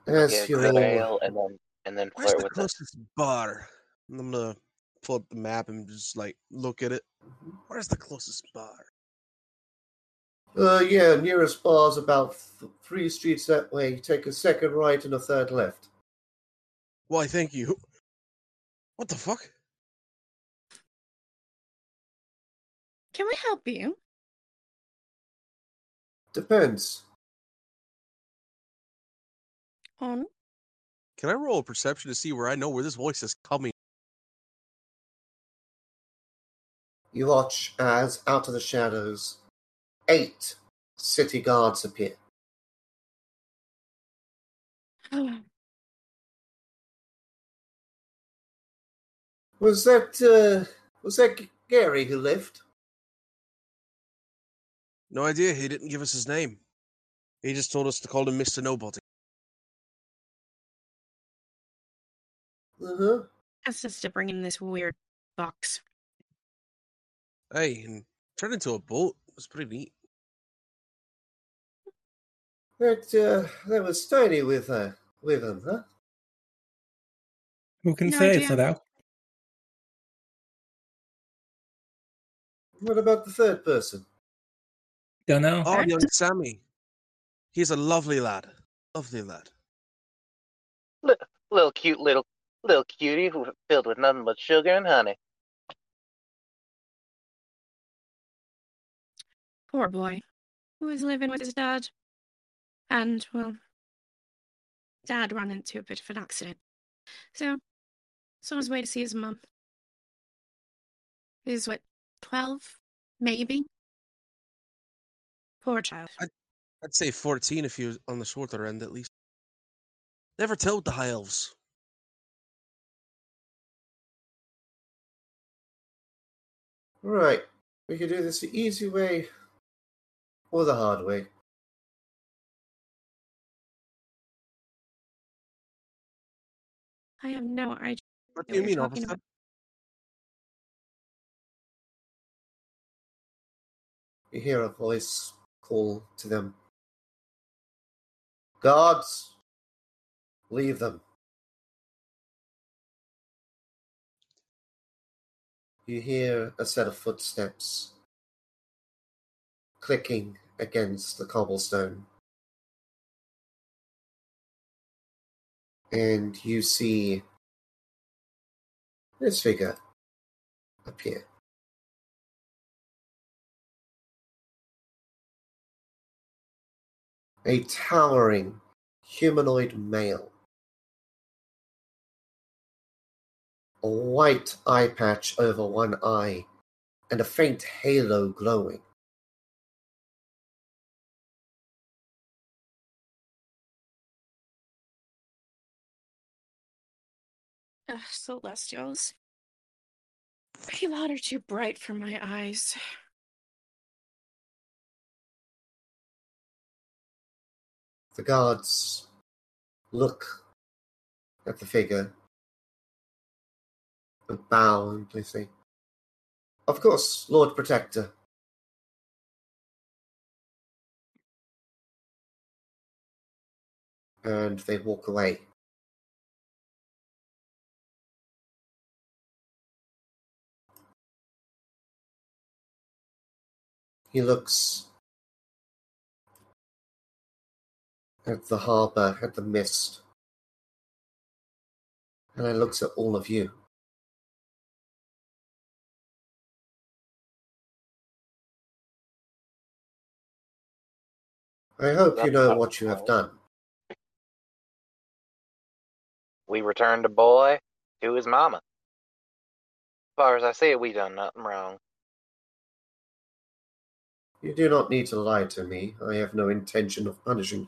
As Get a you good and then and then Where's flirt the with it. closest bar? I'm gonna pull up the map and just like look at it. Where's the closest bar? Uh, yeah, nearest bar's about th- three streets that way. Take a second right and a third left. Why, thank you. What the fuck? Can we help you? Depends. On Can I roll a perception to see where I know where this voice is coming? You watch as, out of the shadows, eight city guards appear. Was that, uh, was that Gary who left? No idea. He didn't give us his name. He just told us to call him Mr. Nobody. Uh huh. asked us to bring in this weird box. Hey, and turned into a boat. It was pretty neat. That, uh, that was Tiny with, uh, with him, huh? Who can No say idea. it's not? What about the third person? Don't know. Oh, young Sammy. He's a lovely lad. Lovely lad. Little cute little little cutie who filled with nothing but sugar and honey. Poor boy. Who is living with his dad. And, well, dad ran into a bit of an accident. So, it's on his way to see his mum. He's what, 12? Maybe? Poor child. I'd say 14 if he was on the shorter end at least. Never told the high elves. Right. We can do this the easy way or the hard way. I have no idea. What do you mean, officer? about. You hear a voice call to them. Guards, leave them. You hear a set of footsteps clicking against the cobblestone. And you see this figure appear. a towering humanoid male. A white eye patch over one eye, and a faint halo glowing. Ugh, celestials. You lot are too bright for my eyes. The guards look at the figure and bow and they say, Of course, Lord Protector. And they walk away. He looks at the harbour, at the mist, and then looks at all of you. I hope you know what you have done. We returned a boy to his mama. As far as I see, it, we done nothing wrong. You do not need to lie to me. I have no intention of punishing you.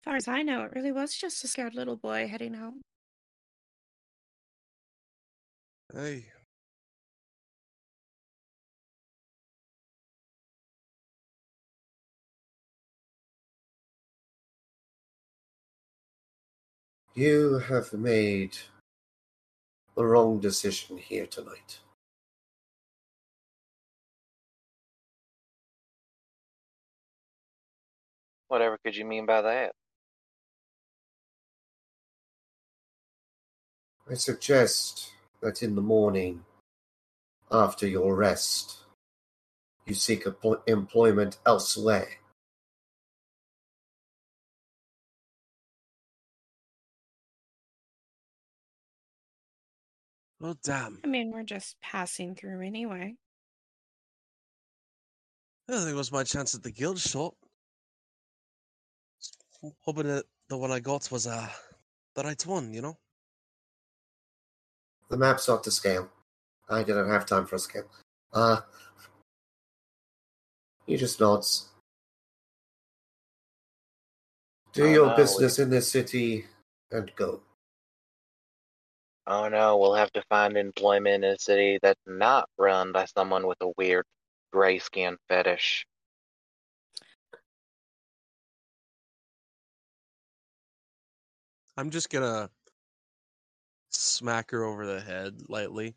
As far as I know, it really was just a scared little boy heading home. Hey. You have made the wrong decision here tonight. Whatever could you mean by that? I suggest that in the morning, after your rest, you seek empl- employment elsewhere. Oh damn! I mean, we're just passing through anyway. I don't think it was my chance at the guild shot. Hoping that the one I got was uh the right one, you know. The map's not to scale. I didn't have time for a scale. Uh, he just nods. Do Oh, your no, business in this city and go. Oh no, we'll have to find employment in a city that's not run by someone with a weird gray skin fetish. I'm just gonna smack her over the head lightly.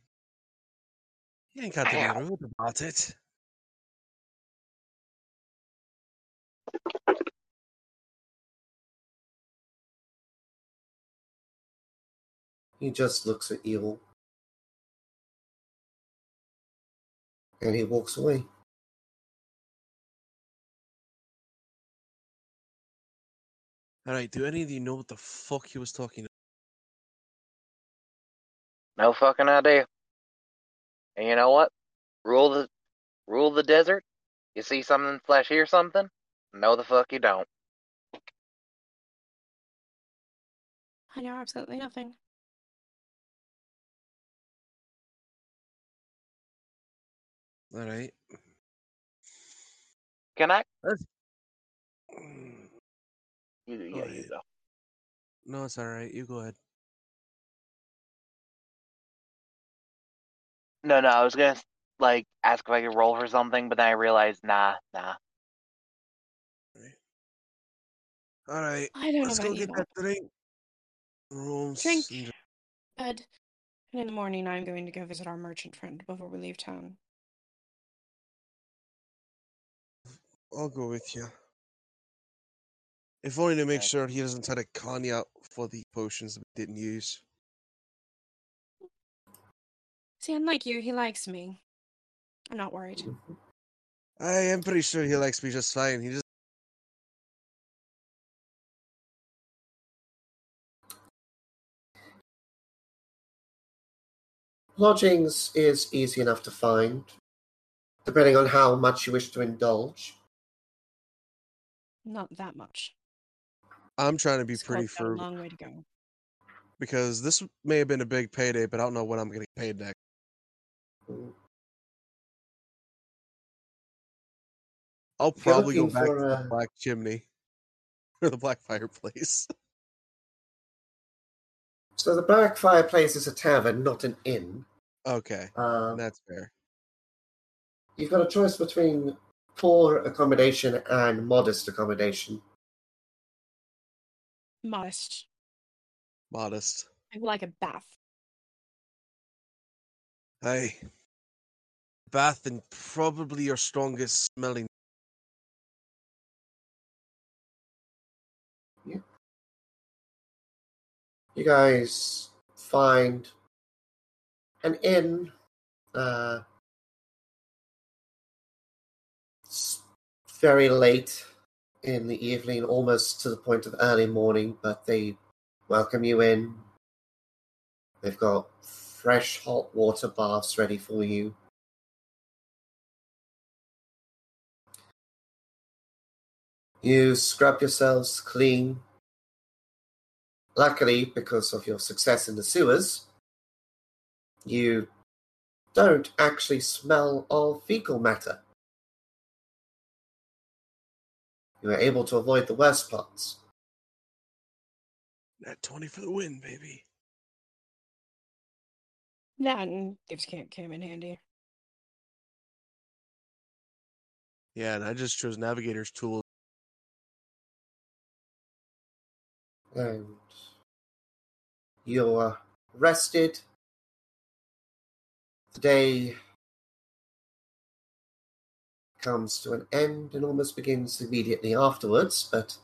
You ain't got to be rude about it. He just looks at you. And he walks away. Alright, do any of you know what the fuck he was talking about? No fucking idea. And you know what? Rule the rule the desert. You see something slash hear something? No the fuck you don't. I know absolutely nothing. Alright. Can I? That's- You, oh, Go yeah, you go. No, it's alright. You go ahead. No, no, I was gonna like ask if I could roll for something, but then I realized, nah, nah. Alright. I don't Let's know go about you, get but that drink. Rolls Drink. and- bed. And in the morning, I'm going to go visit our merchant friend before we leave town. I'll go with you. If only to make Okay. sure he doesn't try to con you out for the potions that we didn't use. See, unlike you, he likes me. I'm not worried. Mm-hmm. I am pretty sure he likes me just fine. He just Lodgings is easy enough to find, depending on how much you wish to indulge. Not that much. I'm trying to be Scott's pretty frugal long way to go. because this may have been a big payday, but I don't know when I'm gonna get paid next. I'll probably go back for, to the black chimney or the black fireplace. So the Black Fireplace is a tavern, not an inn. okay, Uh, that's fair. you've got a choice between poor accommodation and modest accommodation. Modest. Modest. I would like a bath. Hey, bath and probably your strongest smelling. You guys find an inn. Uh, very late in the evening, almost to the point of early morning, but they welcome you in. They've got fresh hot water baths ready for you. You scrub yourselves clean. Luckily, because of your success in the sewers, you don't actually smell of fecal matter. You are able to avoid the worst parts. That twenty for the win, baby. That and gives camp came in handy. Yeah, and I just chose Navigator's tool. And You're rested. The day comes to an end and almost begins immediately afterwards, but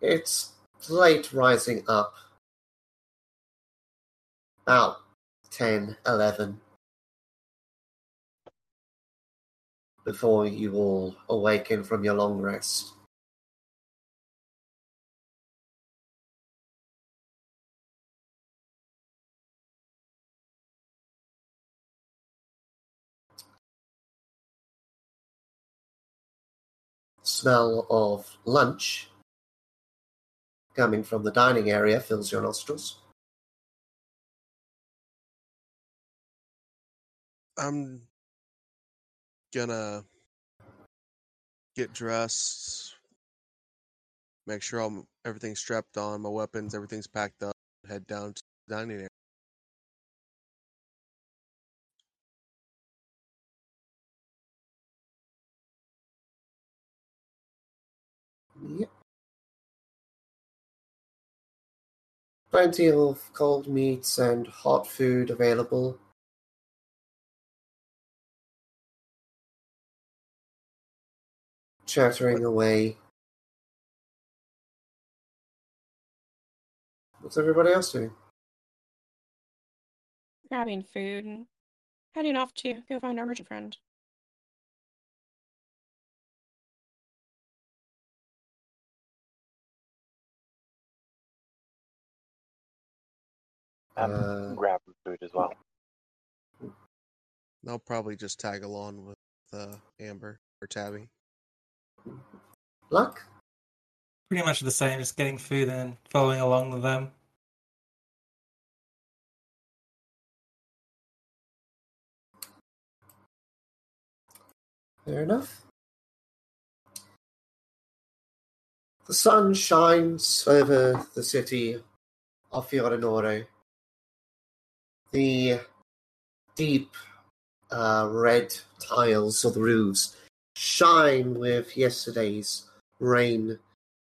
it's late rising up. About 10, 11. Before you all awaken from your long rest. Smell of lunch coming from the dining area fills your nostrils. I'm gonna get dressed, make sure I'm everything's strapped on, my weapons, everything's packed up, head down to the dining area. Yep. Plenty of cold meats and hot food available. Chattering away. What's everybody else doing? Grabbing food and heading off to go find our merchant friend. I'm Uh, grabbing food as well. I'll probably just tag along with uh, Amber or Tabby. luck? Pretty much the same, just getting food and following along with them. Fair enough. The sun shines over the city of Fiorenore. The deep uh, red tiles of the roofs shine with yesterday's rain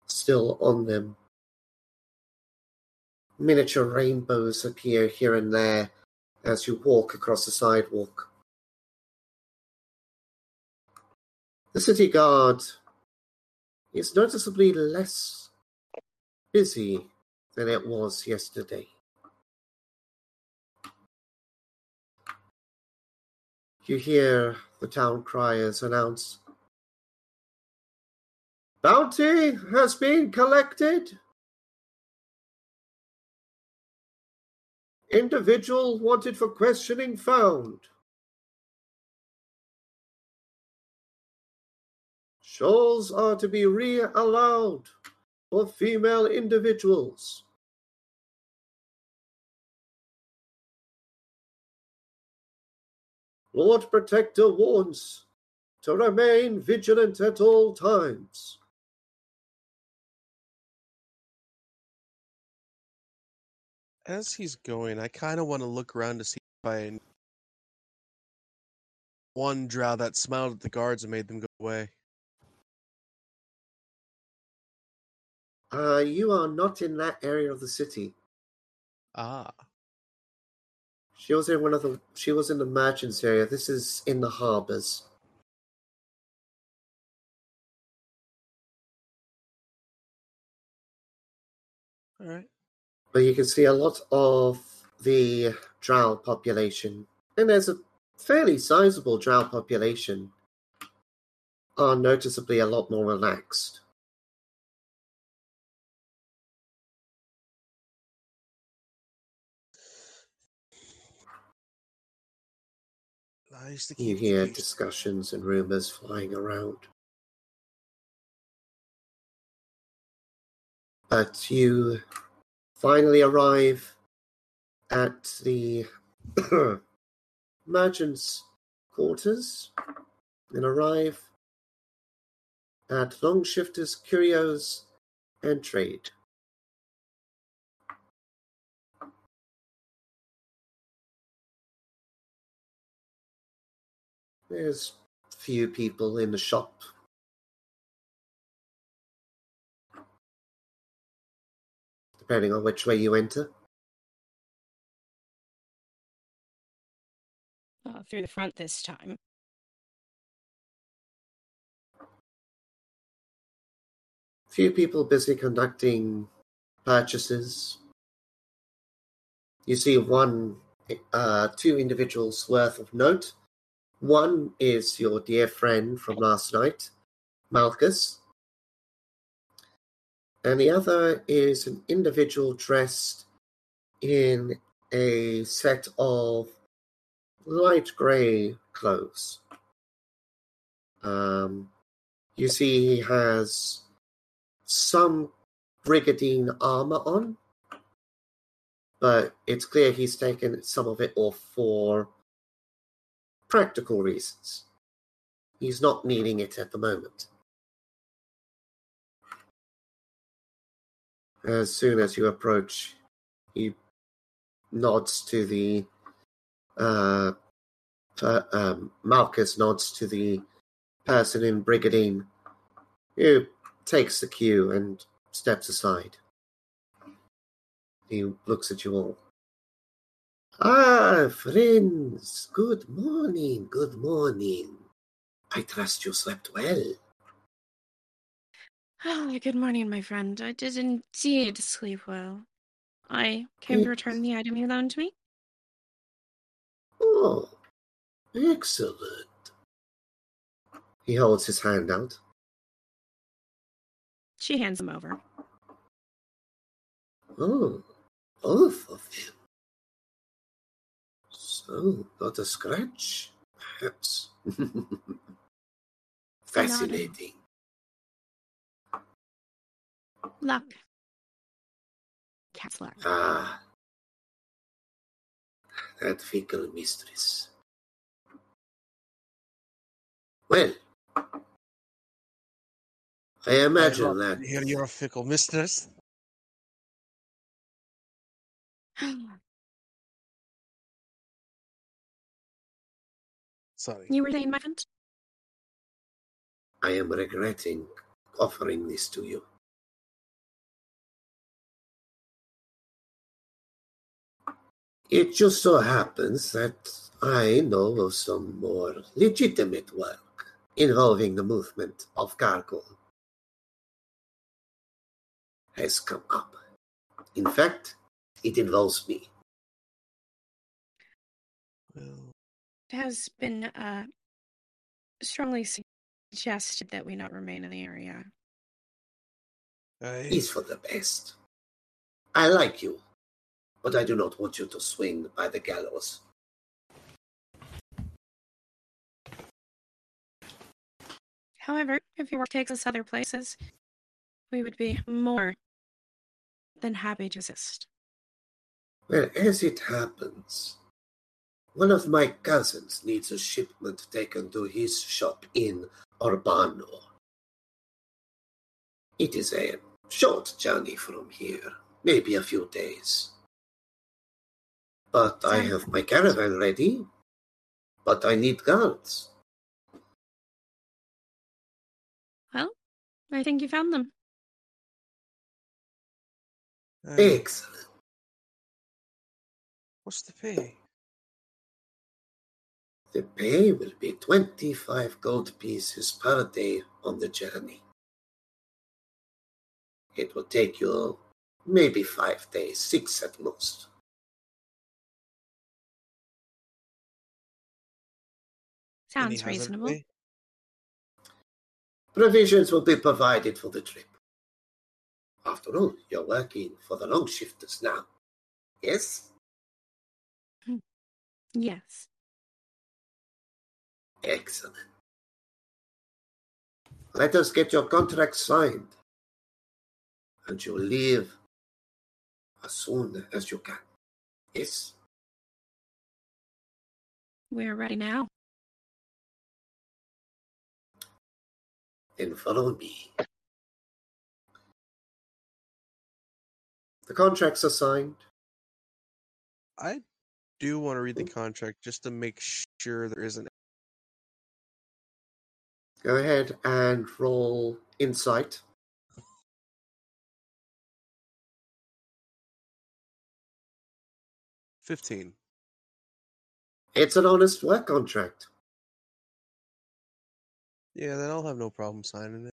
still on them. Miniature rainbows appear here and there as you walk across the sidewalk. The city guard is noticeably less busy than it was yesterday. You hear the town criers announce Bounty has been collected. Individual wanted for questioning found. Shawls are to be re-allowed for female individuals. Lord Protector warns to remain vigilant at all times. As he's going, I kind of want to look around to see if I one drow that smiled at the guards and made them go away. Uh, you are not in that area of the city. Ah, She was in one of the. She was in the merchants area. This is in the harbors. all right. But you can see a lot of the drow population, and there's a fairly sizable drow population, are noticeably a lot more relaxed. You hear discussions and rumors flying around. But you finally arrive at the merchant's quarters and arrive at Longshifters Curios and Trade. There's few people in the shop. depending on which way you enter. Uh, through the front this time. Few people busy conducting purchases. You see one, uh, two individuals worth of note. One is your dear friend from last night, Malchus. And the other is an individual dressed in a set of light grey clothes. Um, you see, he has some brigandine armor on, but it's clear he's taken some of it off for practical reasons. He's not needing it at the moment. As soon as you approach, he nods to the uh, per, um, nods to the person in brigandine, who takes the cue and steps aside. He looks at you all. Ah, friends, good morning, good morning. I trust you slept well. Oh, good morning, my friend. I did indeed sleep well. I came to return the item you loaned me. Oh, excellent. He holds his hand out. She hands him over. Oh, both of them. So, not a scratch, perhaps. Fascinating. Luck. Cat's luck. Ah, that fickle mistress. Well, I imagine I that to Hear you're a fickle mistress. Sorry. you were saying, my friend? I am regretting offering this to you. It just so happens that I know of some more legitimate work involving the movement of cargo has come up. In fact, it involves me. Well, It has been uh, strongly suggested that we not remain in the area. I, It's for the best. I like you, but I do not want you to swing by the gallows. However, if your work takes us other places, we would be more than happy to assist. Well, as it happens, one of my cousins needs a shipment taken to his shop in Urbano. It is a short journey from here, maybe a few days. But I have my caravan ready, but I need guards. Well, I think you found them. I- Excellent. what's the pay? The pay will be 25 gold pieces per day on the journey. It will take you maybe five days, six at most. Sounds reasonable. Provisions will be provided for the trip. After all, you're working for the long shifters now. Yes? Hmm. Yes. Excellent. Let us get your contract signed. And you'll leave as soon as you can. Yes? We're ready now. Then follow me. The contracts are signed. I do want to read the hmm? contract just to make sure there isn't. Go ahead and roll insight. 15. It's an honest work contract. Yeah, then I'll have no problem signing it.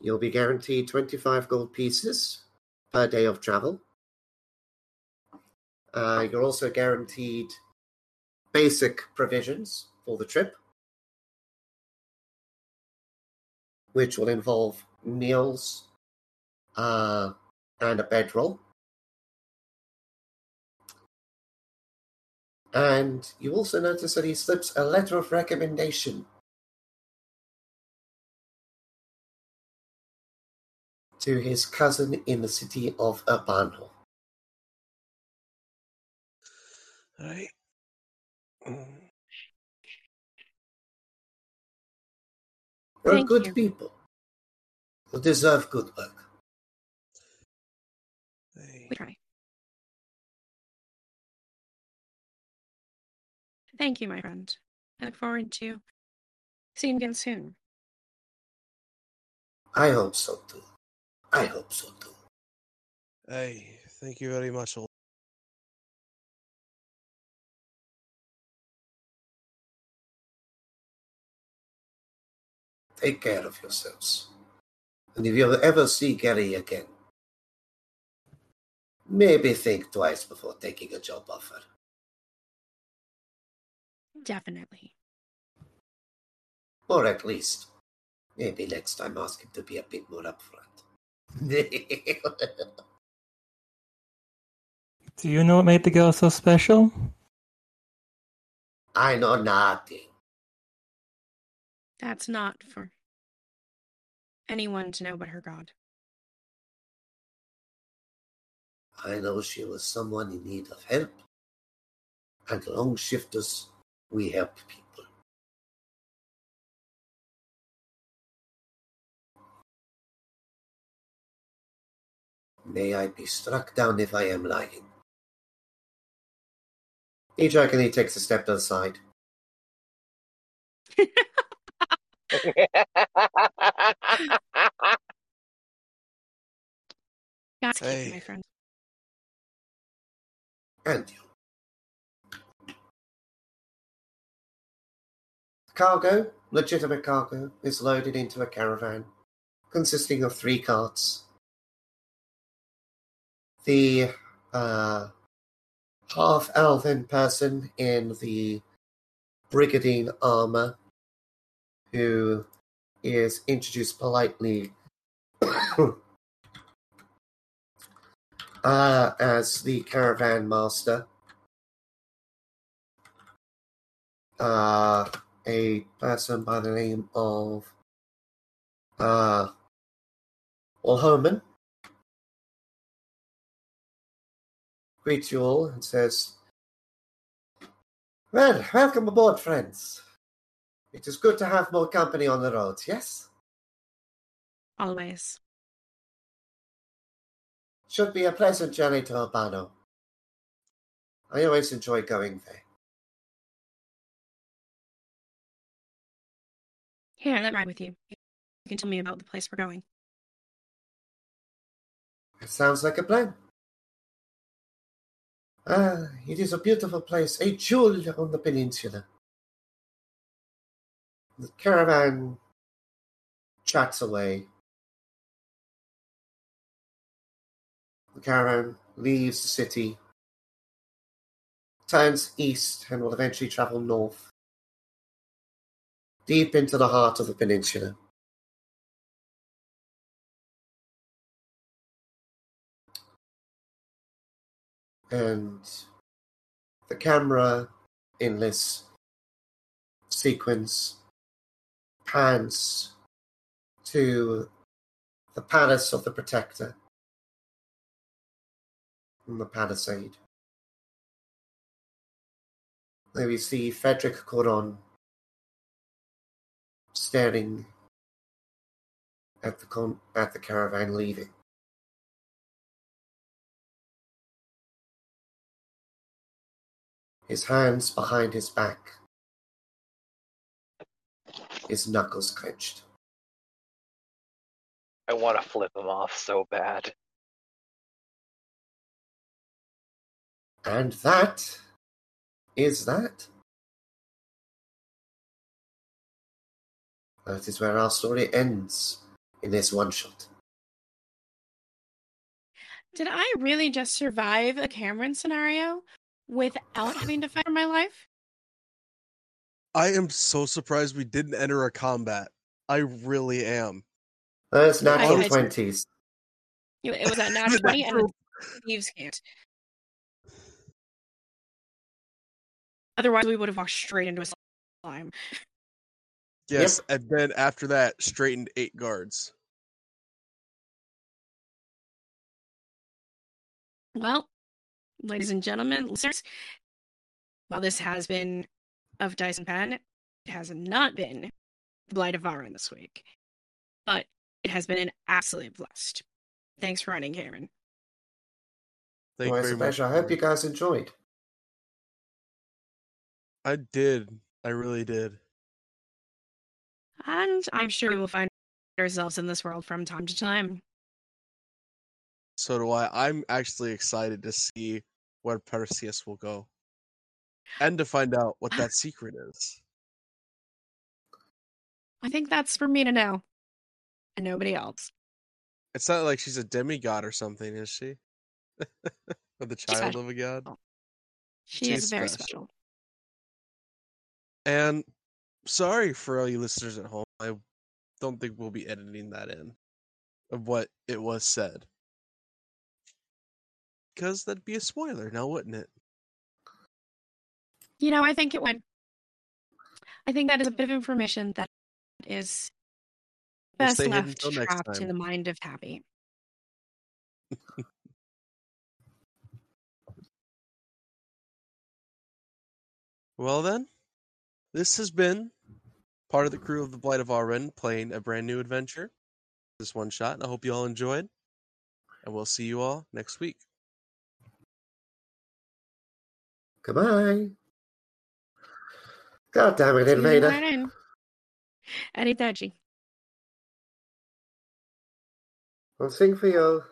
You'll be guaranteed 25 gold pieces per day of travel. Uh, you're also guaranteed basic provisions for the trip, which will involve meals uh, and a bedroll. And you also notice that he slips a letter of recommendation to his cousin in the city of Urbano. Alright. Mm, They're Thank good you. people who deserve good work. Hey. We try. Thank you, my friend. I look forward to seeing you again soon. I hope so too. I hope so too. Hey, thank you very much. old- Take care of yourselves. And if you ever see Gary again, maybe think twice before taking a job offer. Definitely. Or at least, maybe next time ask him to be a bit more upfront. Do you know what made the girl so special? I know nothing. That's not for anyone to know but her god. I know she was someone in need of help. And long shifters, we help people. May I be struck down if I am lying. He jokingly takes a step to the side. That's Hey. cute, my friend. And you. Cargo, legitimate cargo, is loaded into a caravan consisting of three carts. The uh, half elven person in the brigandine armor, who is introduced politely uh, as the caravan master. Uh, a person by the name of uh, Olhoman greets you all and says, Well, welcome aboard, friends. It is good to have more company on the roads, yes? Always. Should be a pleasant journey to Albano. I always enjoy going there. Here, let me ride with you. You can tell me about the place we're going. It sounds like a plan. Ah, it is a beautiful place, a jewel on the peninsula. The caravan chats away. The caravan leaves the city, turns east, and will eventually travel north, deep into the heart of the peninsula. and the camera in this sequence pans to the palace of the protector in the palisade. There we see Frederick Coron staring at the con- at the caravan leaving. his hands behind his back, his knuckles clenched. I want to flip him off so bad. And that is that. That is where our story ends in this one shot. Did I really just survive a Cameron scenario without having to fight for my life? I am so surprised we didn't enter a combat. I really am. Those I- natural I- twenties. It it was at nat 20 and Thieves' Cant. Otherwise, we would have walked straight into a slime. Yes, and then after that, straightened eight guards. Well, ladies and gentlemen, listeners, while this has been of Dyson and Pen, it has not been the Blight of Varan this week. But it has been an absolute blast. Thanks for running, Cameron. Thank you Well, it's very much. I hope you guys enjoyed. I did. I really did. And I'm sure we will find ourselves in this world from time to time. So do I. I'm actually excited to see where Perseus will go. And to find out what ah. that secret is. I think that's for me to know. And nobody else. It's not like she's a demigod or something, is she? or the child of a god. She She's is very special. special. And sorry for all you listeners at home. I don't think we'll be editing that in of what it was said. Because that'd be a spoiler now, wouldn't it? You know, I think it would. I think that is a bit of information that is We'll best left till trapped in the mind of Tabby. Well then, this has been part of the crew of the Blight of Arwen playing a brand new adventure. This one shot, and I hope you all enjoyed. And we'll see you all next week. Goodbye. God damn it, Invader. Arrivederci. I'll sing for you.